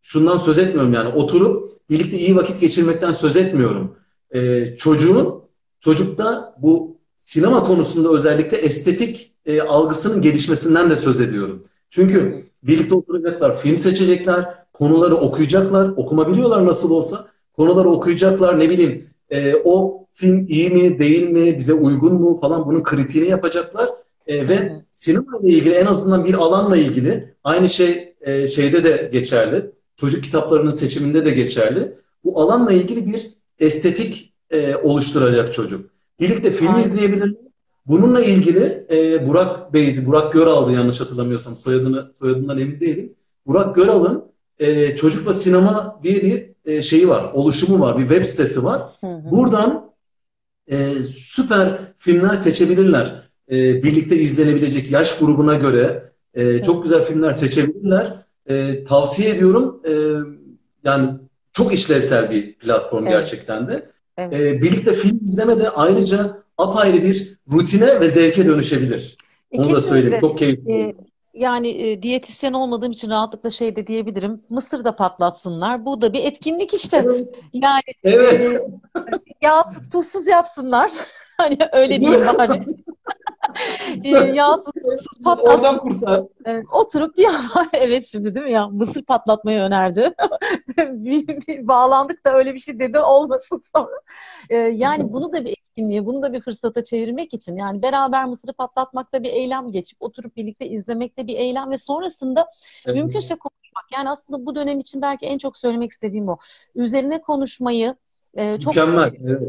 şundan söz etmiyorum yani oturup birlikte iyi vakit geçirmekten söz etmiyorum. E, çocuğun çocukta bu sinema konusunda özellikle estetik e, algısının gelişmesinden de söz ediyorum. Çünkü birlikte oturacaklar, film seçecekler, konuları okuyacaklar, okuma biliyorlar nasıl olsa. Konuları okuyacaklar, ne bileyim e, o film iyi mi, değil mi, bize uygun mu falan bunun kritiğini yapacaklar. E, ve sinema ile ilgili en azından bir alanla ilgili aynı şey e, şeyde de geçerli. Çocuk kitaplarının seçiminde de geçerli. Bu alanla ilgili bir estetik e, oluşturacak çocuk. Birlikte film Aynen. izleyebilirler. Bununla ilgili e, Burak Bey'di, Burak Göral'dı yanlış hatırlamıyorsam soyadını soyadından emin değilim. Burak Göral'ın e, Çocukla Sinema diye bir e, şeyi var, oluşumu var, bir web sitesi var. Hı hı. Buradan e, süper filmler seçebilirler. E, birlikte izlenebilecek yaş grubuna göre e, çok güzel filmler seçebilirler. E, tavsiye ediyorum. E, yani çok işlevsel bir platform Evet. gerçekten de. Evet. E, birlikte film izleme de ayrıca apayrı bir rutine ve zevke dönüşebilir. E, Onu da söyleyeyim. Çok keyifli. E, yani e, diyetisyen olmadığım için rahatlıkla şey de diyebilirim. Mısır da patlatsınlar. Bu da bir etkinlik işte. Evet. Yani Evet. e, yağsız tuzsuz yapsınlar. *laughs* Hani öyle diyeyim bari. Ee, yağsız patlat. Oradan kurtar. Evet, oturup bir *laughs* evet şimdi değil mi ya mısır patlatmayı önerdi. *laughs* bir, bir bağlandık da öyle bir şey dedi olmasın *laughs* sonra. Ee, yani bunu da bir etkinliğe, bunu da bir fırsata çevirmek için yani beraber mısırı patlatmakta bir eylem geçip oturup birlikte izlemekte bir eylem ve sonrasında Evet. mümkünse konuşmak. Yani aslında bu dönem için belki en çok söylemek istediğim o. Üzerine konuşmayı e, çok Mükemmel. Evet.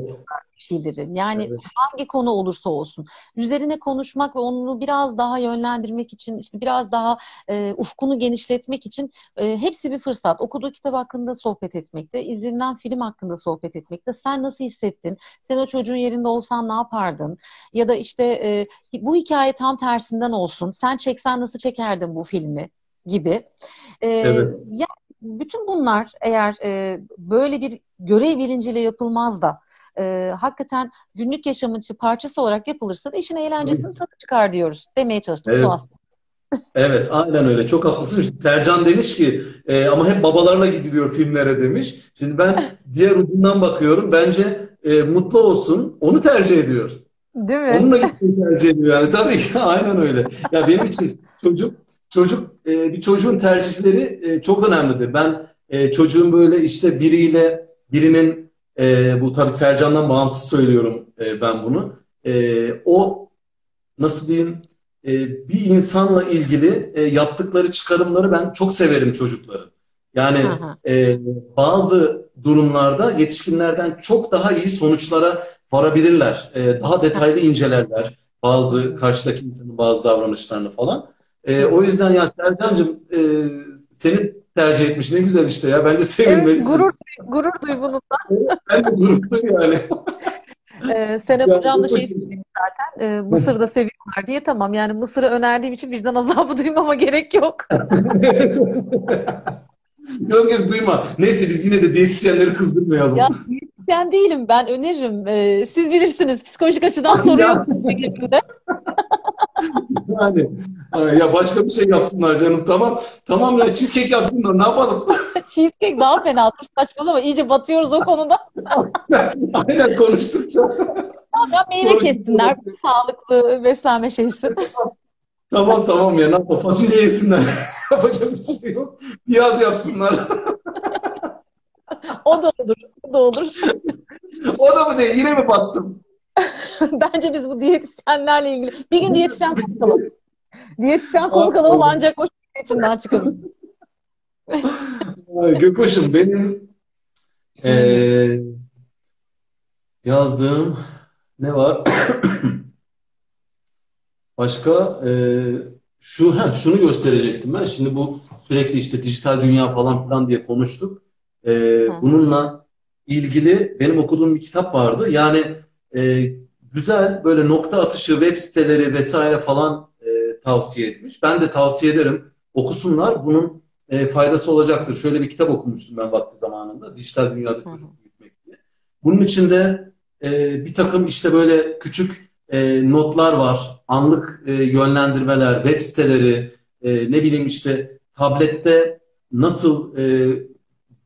Şeylerin. Yani Evet. hangi konu olursa olsun. Üzerine konuşmak ve onu biraz daha yönlendirmek için, işte biraz daha e, ufkunu genişletmek için e, hepsi bir fırsat. Okuduğu kitap hakkında sohbet etmekte, izlenilen film hakkında sohbet etmekte. Sen nasıl hissettin? Sen o çocuğun yerinde olsan ne yapardın? Ya da işte e, bu hikaye tam tersinden olsun. Sen çeksen nasıl çekerdin bu filmi? gibi. E, Evet. ya bütün bunlar eğer e, böyle bir görev bilinciyle yapılmaz da e, hakikaten günlük yaşamın parçası olarak yapılırsa da işin eğlencesini tadı çıkar diyoruz demeye çalıştım Evet. aslında. Evet, aynen öyle. Çok haklısın. Sercan demiş ki e, ama hep babalarla gidiliyor filmlere demiş. Şimdi ben *laughs* diğer ucundan bakıyorum. Bence e, mutlu olsun. Onu tercih ediyor. Değil mi? Onunla gitmeyi tercih ediyor yani. Tabii ki *laughs* aynen öyle. Ya benim için çocuk çocuk e, bir çocuğun tercihleri e, çok önemlidir. Ben e, çocuğun böyle işte biriyle birinin e, bu tabii Sercan'dan bağımsız söylüyorum e, ben bunu. E, o nasıl diyeyim e, bir insanla ilgili e, yaptıkları çıkarımları ben çok severim çocukların. Yani e, bazı durumlarda yetişkinlerden çok daha iyi sonuçlara varabilirler. E, daha detaylı incelerler bazı karşıdaki insanın bazı davranışlarını falan. E, o yüzden ya Sercan'cığım e, seni tercih etmiş ne güzel işte ya. Bence Evet, sevinmelisin. gurur, gurur duy bununla. Ben de gurur duydum yani. *laughs* Ee, Ya, Hocam da şey söyledi zaten, e, Mısır'da seviyorlar diye tamam yani Mısır'ı önerdiğim için vicdan azabı *laughs* duymama gerek yok. *laughs* Yok yok duyma. Neyse biz yine de diyetisyenleri kızdırmayalım. Ya diyetisyen değilim ben öneririm. Ee, siz bilirsiniz psikolojik açıdan sorun Ya. yok. *laughs* Yani e, ya başka bir şey yapsınlar canım tamam. Tamam ya cheesecake yapsınlar ne yapalım? *laughs* Cheesecake daha fenadır saçmalama iyice batıyoruz o konuda. *laughs* Aynen konuştukça. Ya meyve kessinler sağlıklı beslenme şeysi. Tamam tamam ya ne yapalım fasulye yesinler. Yapacak bir şey yok. Piyaz yapsınlar. O da olur. O da olur. O da mı değil? Yine mi battım? *laughs* Bence biz bu diyetisyenlerle ilgili bir gün diyetisyen konuk alalım. Diyetisyen konuk alalım ancak o şeyin içinden çıkalım. Ay, Gökhoş'um benim eee, yazdığım ne var? *clears throat* Başka eee, şu ha, şunu gösterecektim ben. Şimdi bu sürekli işte dijital dünya falan filan diye konuştuk. Hı. bununla ilgili benim okuduğum bir kitap vardı. Yani eee, güzel böyle nokta atışı web siteleri vesaire falan eee, tavsiye etmiş. Ben de tavsiye ederim. Okusunlar. Bunun e, faydası olacaktır. Şöyle bir kitap okumuştum ben vakti zamanında. Dijital Dünyada hı. Çocuk Büyütmek diye. Bunun içinde e, bir takım işte böyle küçük e, notlar var. Anlık e, yönlendirmeler, web siteleri, e, ne bileyim işte tablette nasıl e,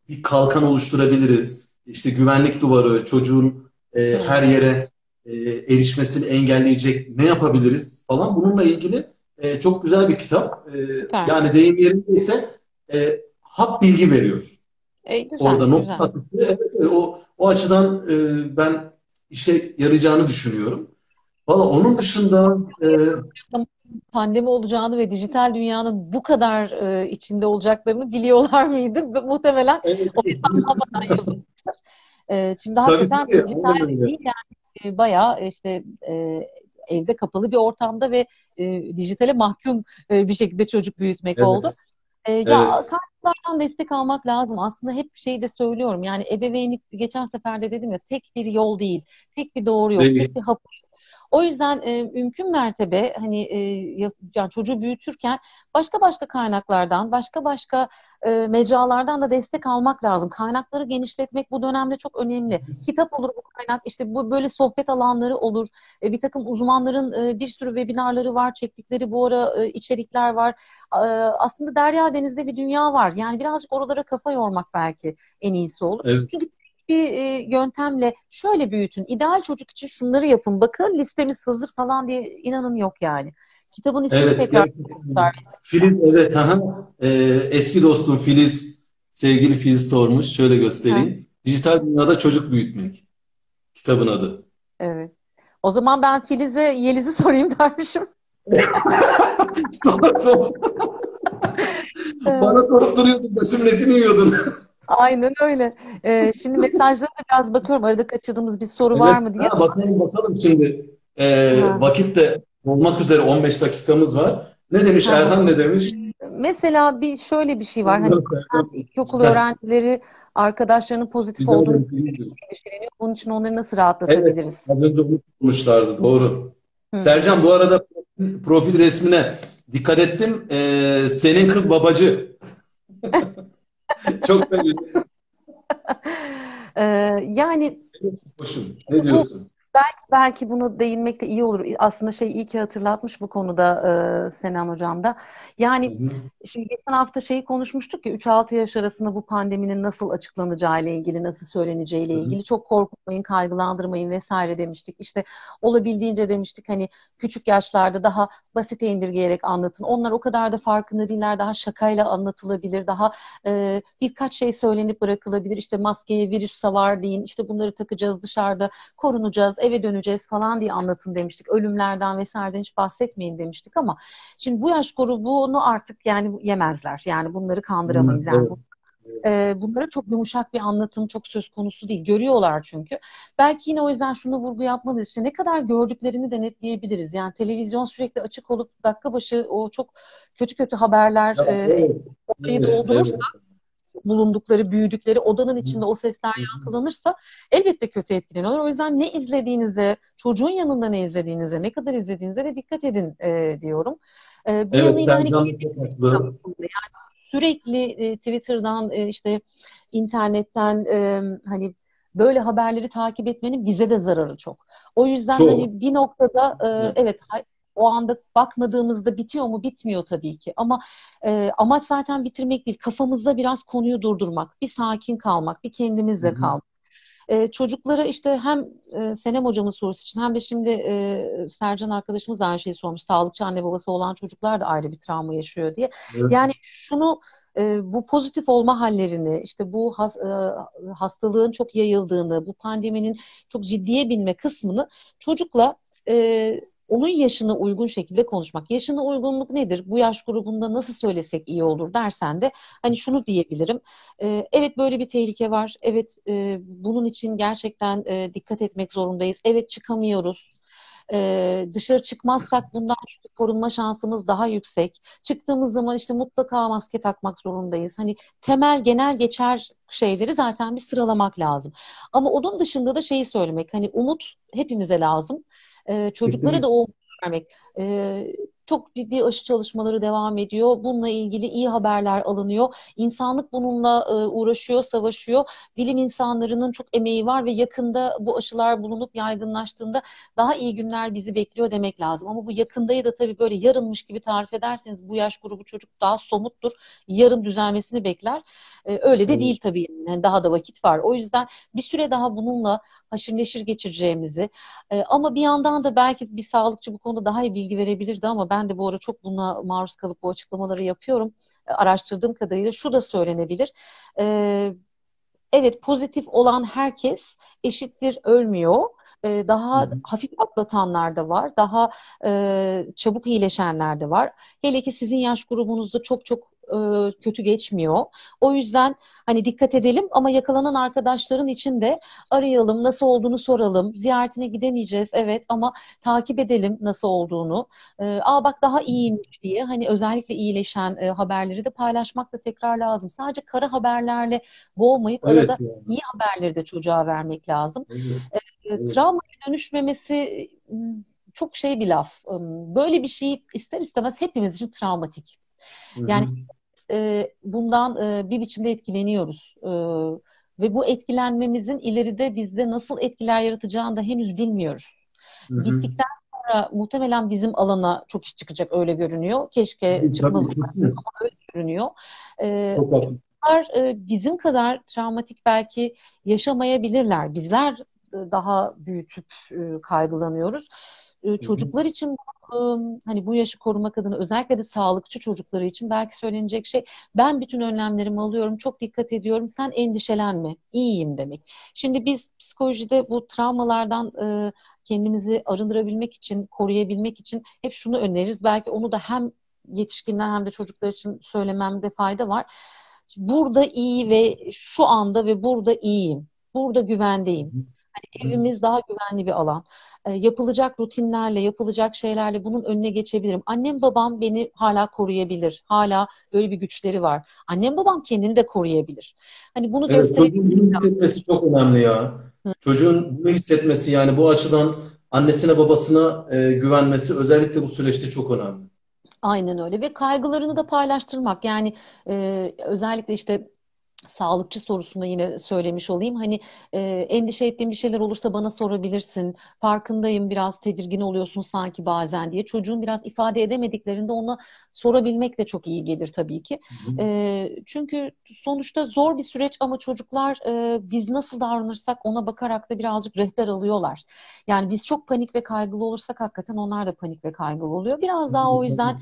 bir kalkan oluşturabiliriz? İşte güvenlik duvarı, çocuğun e, her yere e, erişmesini engelleyecek ne yapabiliriz falan. Bununla ilgili e, çok güzel bir kitap. E, Süper. yani deyim yerindeyse e, hap bilgi veriyor. E, güzel, Orada nokta atışı. Evet, o, o açıdan e, ben işe yarayacağını düşünüyorum. Valla onun dışında e, pandemi olacağını ve dijital dünyanın bu kadar e, içinde olacaklarını biliyorlar mıydı? Muhtemelen evet, o hesaplamadan yazılmıştır. E, şimdi hakikaten ki, dijital değil yani e, bayağı işte e, evde kapalı bir ortamda ve e, dijitale mahkum e, bir şekilde çocuk büyütmek Evet. oldu. E, ya Evet. kaynaklardan destek almak lazım. Aslında hep şey de söylüyorum. Yani ebeveynlik geçen sefer de dedim ya tek bir yol değil. Tek bir doğru yok. Değil. Tek bir hap yok. O yüzden e, mümkün mertebe hani e, ya- yani çocuğu büyütürken başka başka kaynaklardan, başka başka e, mecralardan da destek almak lazım. Kaynakları genişletmek bu dönemde çok önemli. Kitap olur bu kaynak, işte bu böyle sohbet alanları olur. E, bir takım uzmanların e, bir sürü webinarları var, çektikleri bu ara e, içerikler var. E, aslında derya denizde bir dünya var. Yani birazcık oralara kafa yormak belki en iyisi olur. Evet. Çünkü bir e, yöntemle şöyle büyütün. İdeal çocuk için şunları yapın. Bakın listemiz hazır falan diye inanın yok yani. Kitabın ismini Evet, tekrar. Filiz, evet, aha. Ee, eski dostum Filiz, sevgili Filiz sormuş. Şöyle göstereyim. Dijital dünyada çocuk büyütmek. Kitabın adı. Evet. O zaman ben Filiz'e Yeliz'i sorayım dermişim. *laughs* Sor. Bana sorup duruyordun, etini yiyordun. Aynen öyle. Ee, şimdi mesajlara da biraz bakıyorum. Arada kaçırdığımız bir soru Evet, var mı diye. ha, bakalım bakalım şimdi. Ee, Ha. vakit de olmak üzere 15 dakikamız var. Ne demiş Ha. Erhan ne demiş? Mesela bir şöyle bir şey var. Hani ilkokul öğrencileri arkadaşlarının pozitif Güzel olduğunu endişeleniyor. Bunun için onları nasıl rahatlatabiliriz? Az önce doğru. Hı. Sercan bu arada profil resmine dikkat ettim. Ee, senin kız babacı. *laughs* *laughs* Çok belli. Ee, yani Hoşum. Ne diyorsun? Belki bunu değinmek de iyi olur. Aslında şey iyi ki hatırlatmış bu konuda e, Senem Hocam da. Yani Hı hı. Şimdi geçen hafta şeyi konuşmuştuk ya 3-6 yaş arasında bu pandeminin nasıl açıklanacağı ile ilgili, nasıl söyleneceği ile ilgili çok korkutmayın, kaygılandırmayın vesaire demiştik. İşte olabildiğince demiştik hani küçük yaşlarda daha basite indirgeyerek anlatın. Onlar o kadar da farkında değiller. Daha şakayla anlatılabilir. Daha e, birkaç şey söylenip bırakılabilir. İşte maskeye virüs savar deyin. İşte bunları takacağız dışarıda, korunacağız, eve döneceğiz falan diye anlatın demiştik. Ölümlerden vesaireden hiç bahsetmeyin demiştik ama Şimdi bu yaş grubunu artık yani yemezler. Yani bunları kandıramayız. Yani bu- e, bunlara çok yumuşak bir anlatım çok söz konusu değil. Görüyorlar çünkü. Belki yine o yüzden şunu vurgu yapmalıyız. İşte ne kadar gördüklerini denetleyebiliriz. Yani televizyon sürekli açık olup dakika başı o çok kötü kötü haberler Ya, e, evet, doldurursa evet. Bulundukları, büyüdükleri odanın içinde o sesler yankılanırsa elbette kötü etkileniyorlar. O yüzden ne izlediğinize, çocuğun yanında ne izlediğinize, ne kadar izlediğinize de dikkat edin e, diyorum. E, bir Evet, yanıyla hani haklı. *laughs* sürekli e, Twitter'dan e, işte internetten e, hani böyle haberleri takip etmenin bize de zararı çok. O yüzden Çok. hani bir noktada e, Evet. O anda bakmadığımızda bitiyor mu? Bitmiyor tabii ki. Ama e, amaç zaten bitirmek değil. Kafamızda biraz konuyu durdurmak, bir sakin kalmak, bir kendimizle kalmak. E, çocuklara işte hem e, Senem hocamın sorusu için hem de şimdi e, Sercan arkadaşımız da aynı şeyi sormuş. Sağlıkçı anne babası olan çocuklar da ayrı bir travma yaşıyor diye. Evet. Yani şunu e, bu pozitif olma hallerini, işte bu has- e, hastalığın çok yayıldığını, bu pandeminin çok ciddiye binme kısmını çocukla e, onun yaşına uygun şekilde konuşmak. Yaşına uygunluk nedir? Bu yaş grubunda nasıl söylesek iyi olur dersen de hani şunu diyebilirim. E, evet böyle bir tehlike var. Evet e, bunun için gerçekten e, dikkat etmek zorundayız. Evet çıkamıyoruz. Ee, dışarı çıkmazsak bundan çünkü korunma şansımız daha yüksek. Çıktığımız zaman işte mutlaka maske takmak zorundayız. Hani temel genel geçer şeyleri zaten bir sıralamak lazım. Ama onun dışında da şeyi söylemek hani umut hepimize lazım. Ee, çocuklara da o umut vermek. Ee, çok ciddi aşı çalışmaları devam ediyor. Bununla ilgili iyi haberler alınıyor. İnsanlık bununla e, uğraşıyor, savaşıyor. Bilim insanlarının çok emeği var ve yakında bu aşılar bulunup yaygınlaştığında daha iyi günler bizi bekliyor demek lazım. Ama bu yakındayı da tabii böyle yarınmış gibi tarif ederseniz bu yaş grubu çocuk daha somuttur. Yarın düzelmesini bekler. Ee, öyle de Evet. değil tabii. Yani daha da vakit var. O yüzden bir süre daha bununla haşır neşir geçireceğimizi e, ama bir yandan da belki bir sağlıkçı bu konuda daha iyi bilgi verebilirdi ama ben de bu ara çok buna maruz kalıp bu açıklamaları yapıyorum. E, araştırdığım kadarıyla şu da söylenebilir. E, evet pozitif olan herkes eşittir ölmüyor. E, daha Hı hı. hafif atlatanlar da var. Daha e, çabuk iyileşenler de var. Hele ki sizin yaş grubunuzda çok çok e, kötü geçmiyor. O yüzden hani dikkat edelim ama yakalanan arkadaşların için de arayalım, nasıl olduğunu soralım. Ziyaretine gidemeyeceğiz evet ama takip edelim nasıl olduğunu. E, aa bak daha iyiymiş diye hani özellikle iyileşen e, haberleri de paylaşmak da tekrar lazım. Sadece kara haberlerle boğmayıp arada Evet yani. iyi haberleri de çocuğa vermek lazım. Evet. E, Evet. Travmaya dönüşmemesi çok şey bir laf. Böyle bir şey ister istemez hepimiz için travmatik. Yani e, bundan e, bir biçimde etkileniyoruz. E, ve bu etkilenmemizin ileride bizde nasıl etkiler yaratacağını da henüz bilmiyoruz. Hı hı. Gittikten sonra muhtemelen bizim alana çok iş çıkacak öyle görünüyor. Keşke Tabii, çıkmaz tabii, kesin. görünüyor. E, Çok haklı. çocuklar e, bizim kadar travmatik belki yaşamayabilirler. Bizler e, daha büyütüp e, kaygılanıyoruz. E, çocuklar için hani bu yaşı korumak adına özellikle de sağlıkçı çocukları için belki söylenecek şey ben bütün önlemlerimi alıyorum, çok dikkat ediyorum, sen endişelenme, iyiyim demek. Şimdi biz psikolojide bu travmalardan kendimizi arındırabilmek için, koruyabilmek için hep şunu öneririz. Belki onu da hem yetişkinler hem de çocuklar için söylememde fayda var. Burada iyi ve şu anda ve burada iyiyim. Burada güvendeyim. Hani evimiz daha güvenli bir alan. E, yapılacak rutinlerle, yapılacak şeylerle bunun önüne geçebilirim. Annem babam beni hala koruyabilir. Hala böyle bir güçleri var. Annem babam kendini de koruyabilir. Hani bunu evet, gösterebiliriz. Çocuğun bunu hissetmesi çok önemli ya. Hı. Çocuğun bunu hissetmesi yani bu açıdan annesine babasına e, güvenmesi özellikle bu süreçte çok önemli. Aynen öyle ve kaygılarını da paylaştırmak yani e, özellikle işte sağlıkçı sorusunda yine söylemiş olayım. Hani e, endişe ettiğin bir şeyler olursa bana sorabilirsin. Farkındayım biraz tedirgin oluyorsun sanki bazen diye. Çocuğun biraz ifade edemediklerinde ona sorabilmek de çok iyi gelir tabii ki. E, çünkü sonuçta zor bir süreç ama çocuklar e, biz nasıl davranırsak ona bakarak da birazcık rehber alıyorlar. Yani biz çok panik ve kaygılı olursak hakikaten onlar da panik ve kaygılı oluyor. Biraz daha o yüzden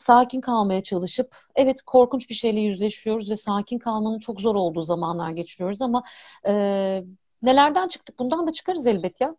sakin kalmaya çalışıp evet korkunç bir şeyle yüzleşiyoruz ve sakin kalmanın çok zor olduğu zamanlar geçiriyoruz ama e, nelerden çıktık bundan da çıkarız elbet ya.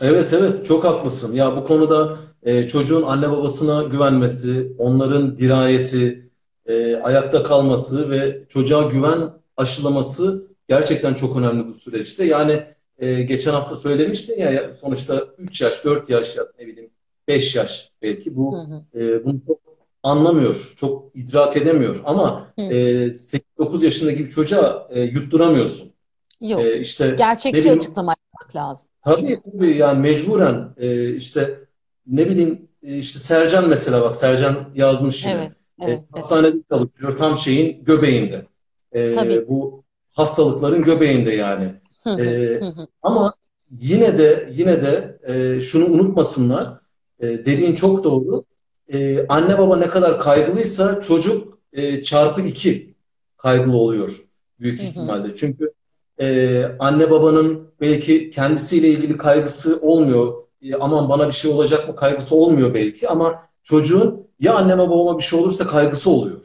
Evet evet çok haklısın. Ya bu konuda e, çocuğun anne babasına güvenmesi, onların dirayeti, e, ayakta kalması ve çocuğa güven aşılaması gerçekten çok önemli bu süreçte. Yani e, geçen hafta söylemiştin ya sonuçta 3 yaş, 4 yaş ne bileyim 5 yaş belki bu hı hı. E, bunu çok anlamıyor, çok idrak edemiyor ama e, 8-9 yaşındaki bir çocuğa e, yutturamıyorsun. Yok. E, işte Gerçekçi bileyim, açıklama yapmak lazım. Tabii tabii yani mecburen e, işte ne bileyim e, işte Sercan mesela bak Sercan yazmış yine. Evet, evet, e, hastanede evet. çalışıyor tam şeyin göbeğinde. E, tabii. Bu hastalıkların göbeğinde yani. e, ama yine de yine de e, şunu unutmasınlar e, dediğin çok doğru. E, anne baba ne kadar kaygılıysa çocuk e, çarpı iki kaygılı oluyor büyük hı hı. ihtimalle. Çünkü e, anne babanın belki kendisiyle ilgili kaygısı olmuyor. E, aman bana bir şey olacak mı kaygısı olmuyor belki ama çocuğun ya anneme babama bir şey olursa kaygısı oluyor.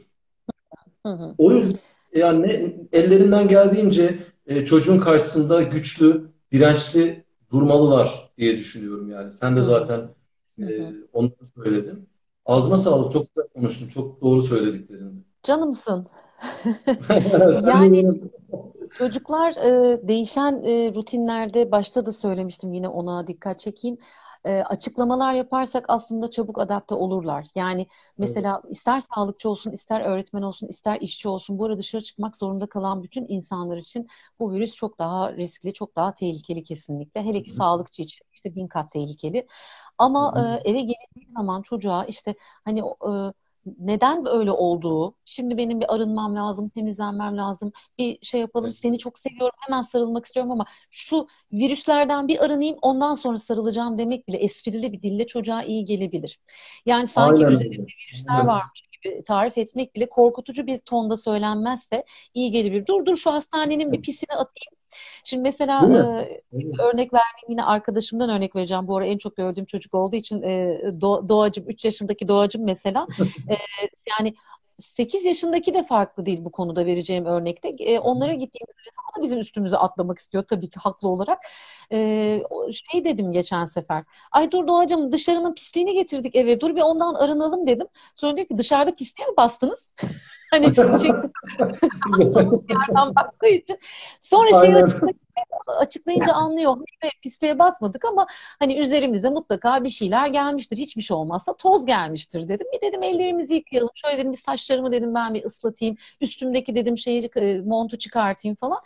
O yüzden yani ellerinden geldiğince e, çocuğun karşısında güçlü, dirençli durmalılar diye düşünüyorum yani. Sen de zaten ee, onu söyledim. Ağzına sağlık. Çok güzel konuştun. Çok doğru söylediklerini. Canımsın. *laughs* yani çocuklar e, değişen e, rutinlerde başta da söylemiştim yine ona dikkat çekeyim. E, açıklamalar yaparsak aslında çabuk adapte olurlar. Yani mesela evet. ister sağlıkçı olsun, ister öğretmen olsun, ister işçi olsun bu arada dışarı çıkmak zorunda kalan bütün insanlar için bu virüs çok daha riskli, çok daha tehlikeli kesinlikle. Hele ki Hı. sağlıkçı için işte bin kat tehlikeli. Ama e, eve gelindiği zaman çocuğa işte hani e, neden böyle olduğu, şimdi benim bir arınmam lazım, temizlenmem lazım, bir şey yapalım, seni çok seviyorum, hemen sarılmak istiyorum ama şu virüslerden bir arınayım, ondan sonra sarılacağım demek bile esprili bir dille çocuğa iyi gelebilir. Yani sanki Aynen. üzerinde virüsler varmış tarif etmek bile korkutucu bir tonda söylenmezse iyi gelebilir. Dur dur şu hastanenin bir pisini atayım, Şimdi mesela e, örnek verdiğim yine arkadaşımdan örnek vereceğim. Bu ara en çok gördüğüm çocuk olduğu için e, Do Doğacım, 3 yaşındaki Doğacım mesela. *laughs* e, yani 8 yaşındaki de farklı değil bu konuda vereceğim örnekte. E, onlara gittiğimizde o da bizim üstümüze atlamak istiyor tabii ki haklı olarak. E, şey dedim geçen sefer. Ay dur Doğacım dışarının pisliğini getirdik eve. Dur bir ondan arınalım dedim. Sonra diyor ki dışarıda pisliğe mi bastınız? *laughs* hani *laughs* çektim. *laughs* yerden baktığı için. Sonra şey açıklayınca, açıklayınca anlıyor. Hayır, pisliğe basmadık ama hani üzerimize mutlaka bir şeyler gelmiştir. Hiçbir şey olmazsa toz gelmiştir dedim. Bir dedim ellerimizi yıkayalım. Şöyle dedim bir saçlarımı dedim ben bir ıslatayım. Üstümdeki dedim şeyi e, montu çıkartayım falan.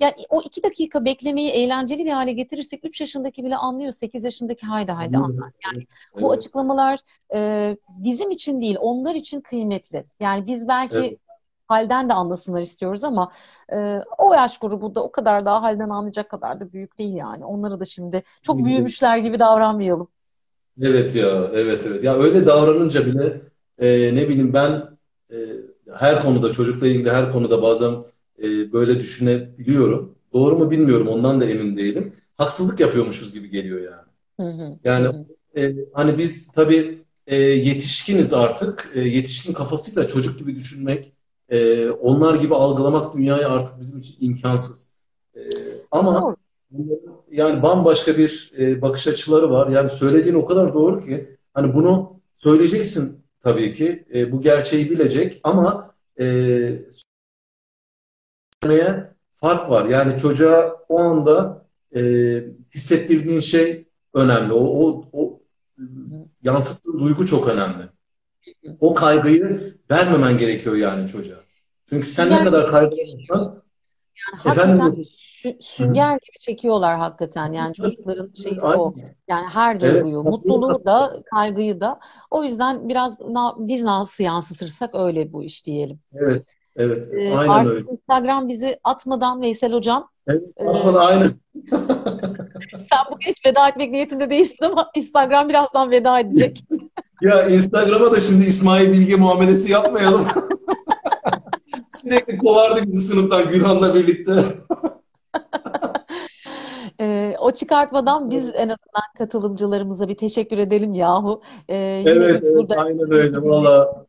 Yani o iki dakika beklemeyi eğlenceli bir hale getirirsek 3 yaşındaki bile anlıyor. 8 yaşındaki haydi haydi anlar. Yani bu açıklamalar e, bizim için değil onlar için kıymetli. Yani biz belki halden de anlasınlar istiyoruz ama e, o yaş grubu da o kadar daha halden anlayacak kadar da büyük değil yani. Onları da şimdi çok büyümüşler gibi davranmayalım. Evet ya, evet evet. Ya öyle davranınca bile e, ne bileyim ben e, her konuda çocukla ilgili her konuda bazen e, böyle düşünebiliyorum. Doğru mu bilmiyorum. Ondan da emin değilim. Haksızlık yapıyormuşuz gibi geliyor yani. Hı hı, hı Yani hı. e, hani biz tabii e, yetişkiniz artık. E, yetişkin kafasıyla çocuk gibi düşünmek, e, onlar gibi algılamak dünyayı artık bizim için imkansız. E, ama doğru. yani bambaşka bir e, bakış açıları var. Yani söylediğin o kadar doğru ki hani bunu söyleyeceksin tabii ki. E, bu gerçeği bilecek ama e, söylemeye fark var. Yani çocuğa o anda e, hissettirdiğin şey önemli. O, o, o yansıttığın duygu çok önemli. O kaygıyı vermemen gerekiyor yani çocuğa. Çünkü sen ne Sünger kadar gibi kaygı çekiyorlar. yapsan Yani efendim sü- Hı hı. sünger gibi çekiyorlar hakikaten. Yani çocukların şeyi o. Yani her Evet, duyguyu, haklısın. mutluluğu da, kaygıyı da. O yüzden biraz na- biz nasıl yansıtırsak öyle bu iş diyelim. Evet, evet, Ee, aynen artık öyle. Instagram bizi atmadan Veysel Hocam, Evet, e, Afan aynen. *laughs* sen bugün hiç veda etmek niyetinde değilsin ama Instagram birazdan veda edecek. *laughs* Ya Instagram'a da şimdi İsmail Bilge muamelesi yapmayalım. *laughs* Sürekli kovardı bizi sınıftan Gülhan'la birlikte. *laughs* Ee, o çıkartmadan biz en azından katılımcılarımıza bir teşekkür edelim yahu. Ee, yine Evet, evet, burada aynen öyle. Valla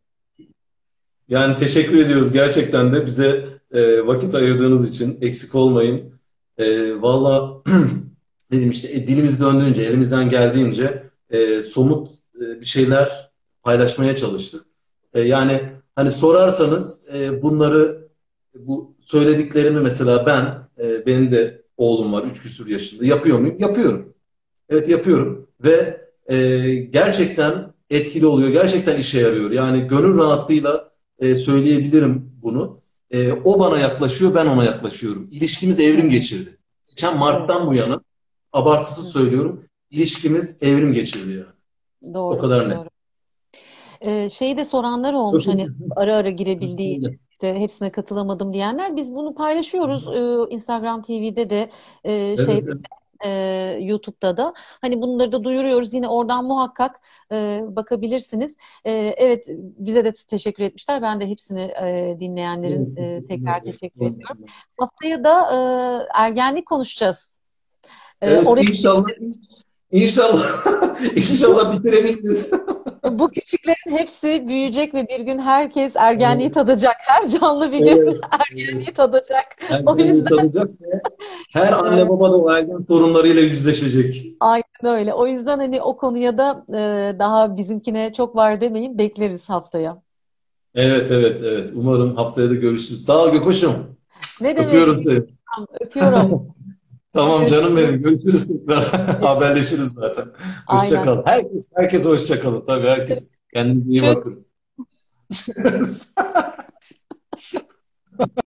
yani teşekkür ediyoruz gerçekten de bize e, vakit ayırdığınız için. Eksik olmayın. E, valla *clears throat* diyeyim işte e, dilimiz döndüğünce, elimizden geldiğince e, somut e, bir şeyler paylaşmaya çalıştık. E, yani hani sorarsanız e, bunları bu söylediklerimi mesela ben, e, benim de oğlum var 3 küsur yaşında. Yapıyor muyum? Yapıyorum. Evet yapıyorum ve e, gerçekten etkili oluyor. Gerçekten işe yarıyor. Yani gönül rahatlığıyla e, söyleyebilirim bunu. E, o bana yaklaşıyor, ben ona yaklaşıyorum. İlişkimiz evrim geçirdi. Geçen Mart'tan bu yana abartısız söylüyorum. İlişkimiz evrim geçirdi yani. O Doğru, kadar net. doğru. Ee, şeyi de soranlar olmuş hani ara ara girebildiği için işte hepsine katılamadım diyenler. Biz bunu paylaşıyoruz ee, Instagram TV'de de e, Evet, şey evet. e, YouTube'da da. Hani bunları da duyuruyoruz. Yine oradan muhakkak e, bakabilirsiniz. E, evet bize de teşekkür etmişler. Ben de hepsini e, dinleyenlerin e, tekrar teşekkür ediyorum. Haftaya da e, ergenlik konuşacağız. E, Evet, oraya inşallah inşallah *laughs* inşallah bitirebiliriz. bu küçüklerin hepsi büyüyecek ve bir gün herkes ergenliği tadacak. Her canlı bir gün Evet, ergenliği tadacak. O ergenliği yüzden tadacak ve her anne Evet. baba da o ergen sorunlarıyla yüzleşecek. aynen öyle. O yüzden hani o konuya da e, daha bizimkine çok var demeyin. Bekleriz haftaya. Evet, evet, evet. Umarım haftaya da görüşürüz. Sağ ol Gökoş'um. Ne demek? Öpüyorum seni. Öpüyorum. *laughs* Tamam canım benim. Görüşürüz. Tekrar. *laughs* Haberleşiriz zaten. Hoşça Aynen. kal. Herkes, herkes hoşça kalın. Tabii herkes. Kendinize iyi bakın. *laughs*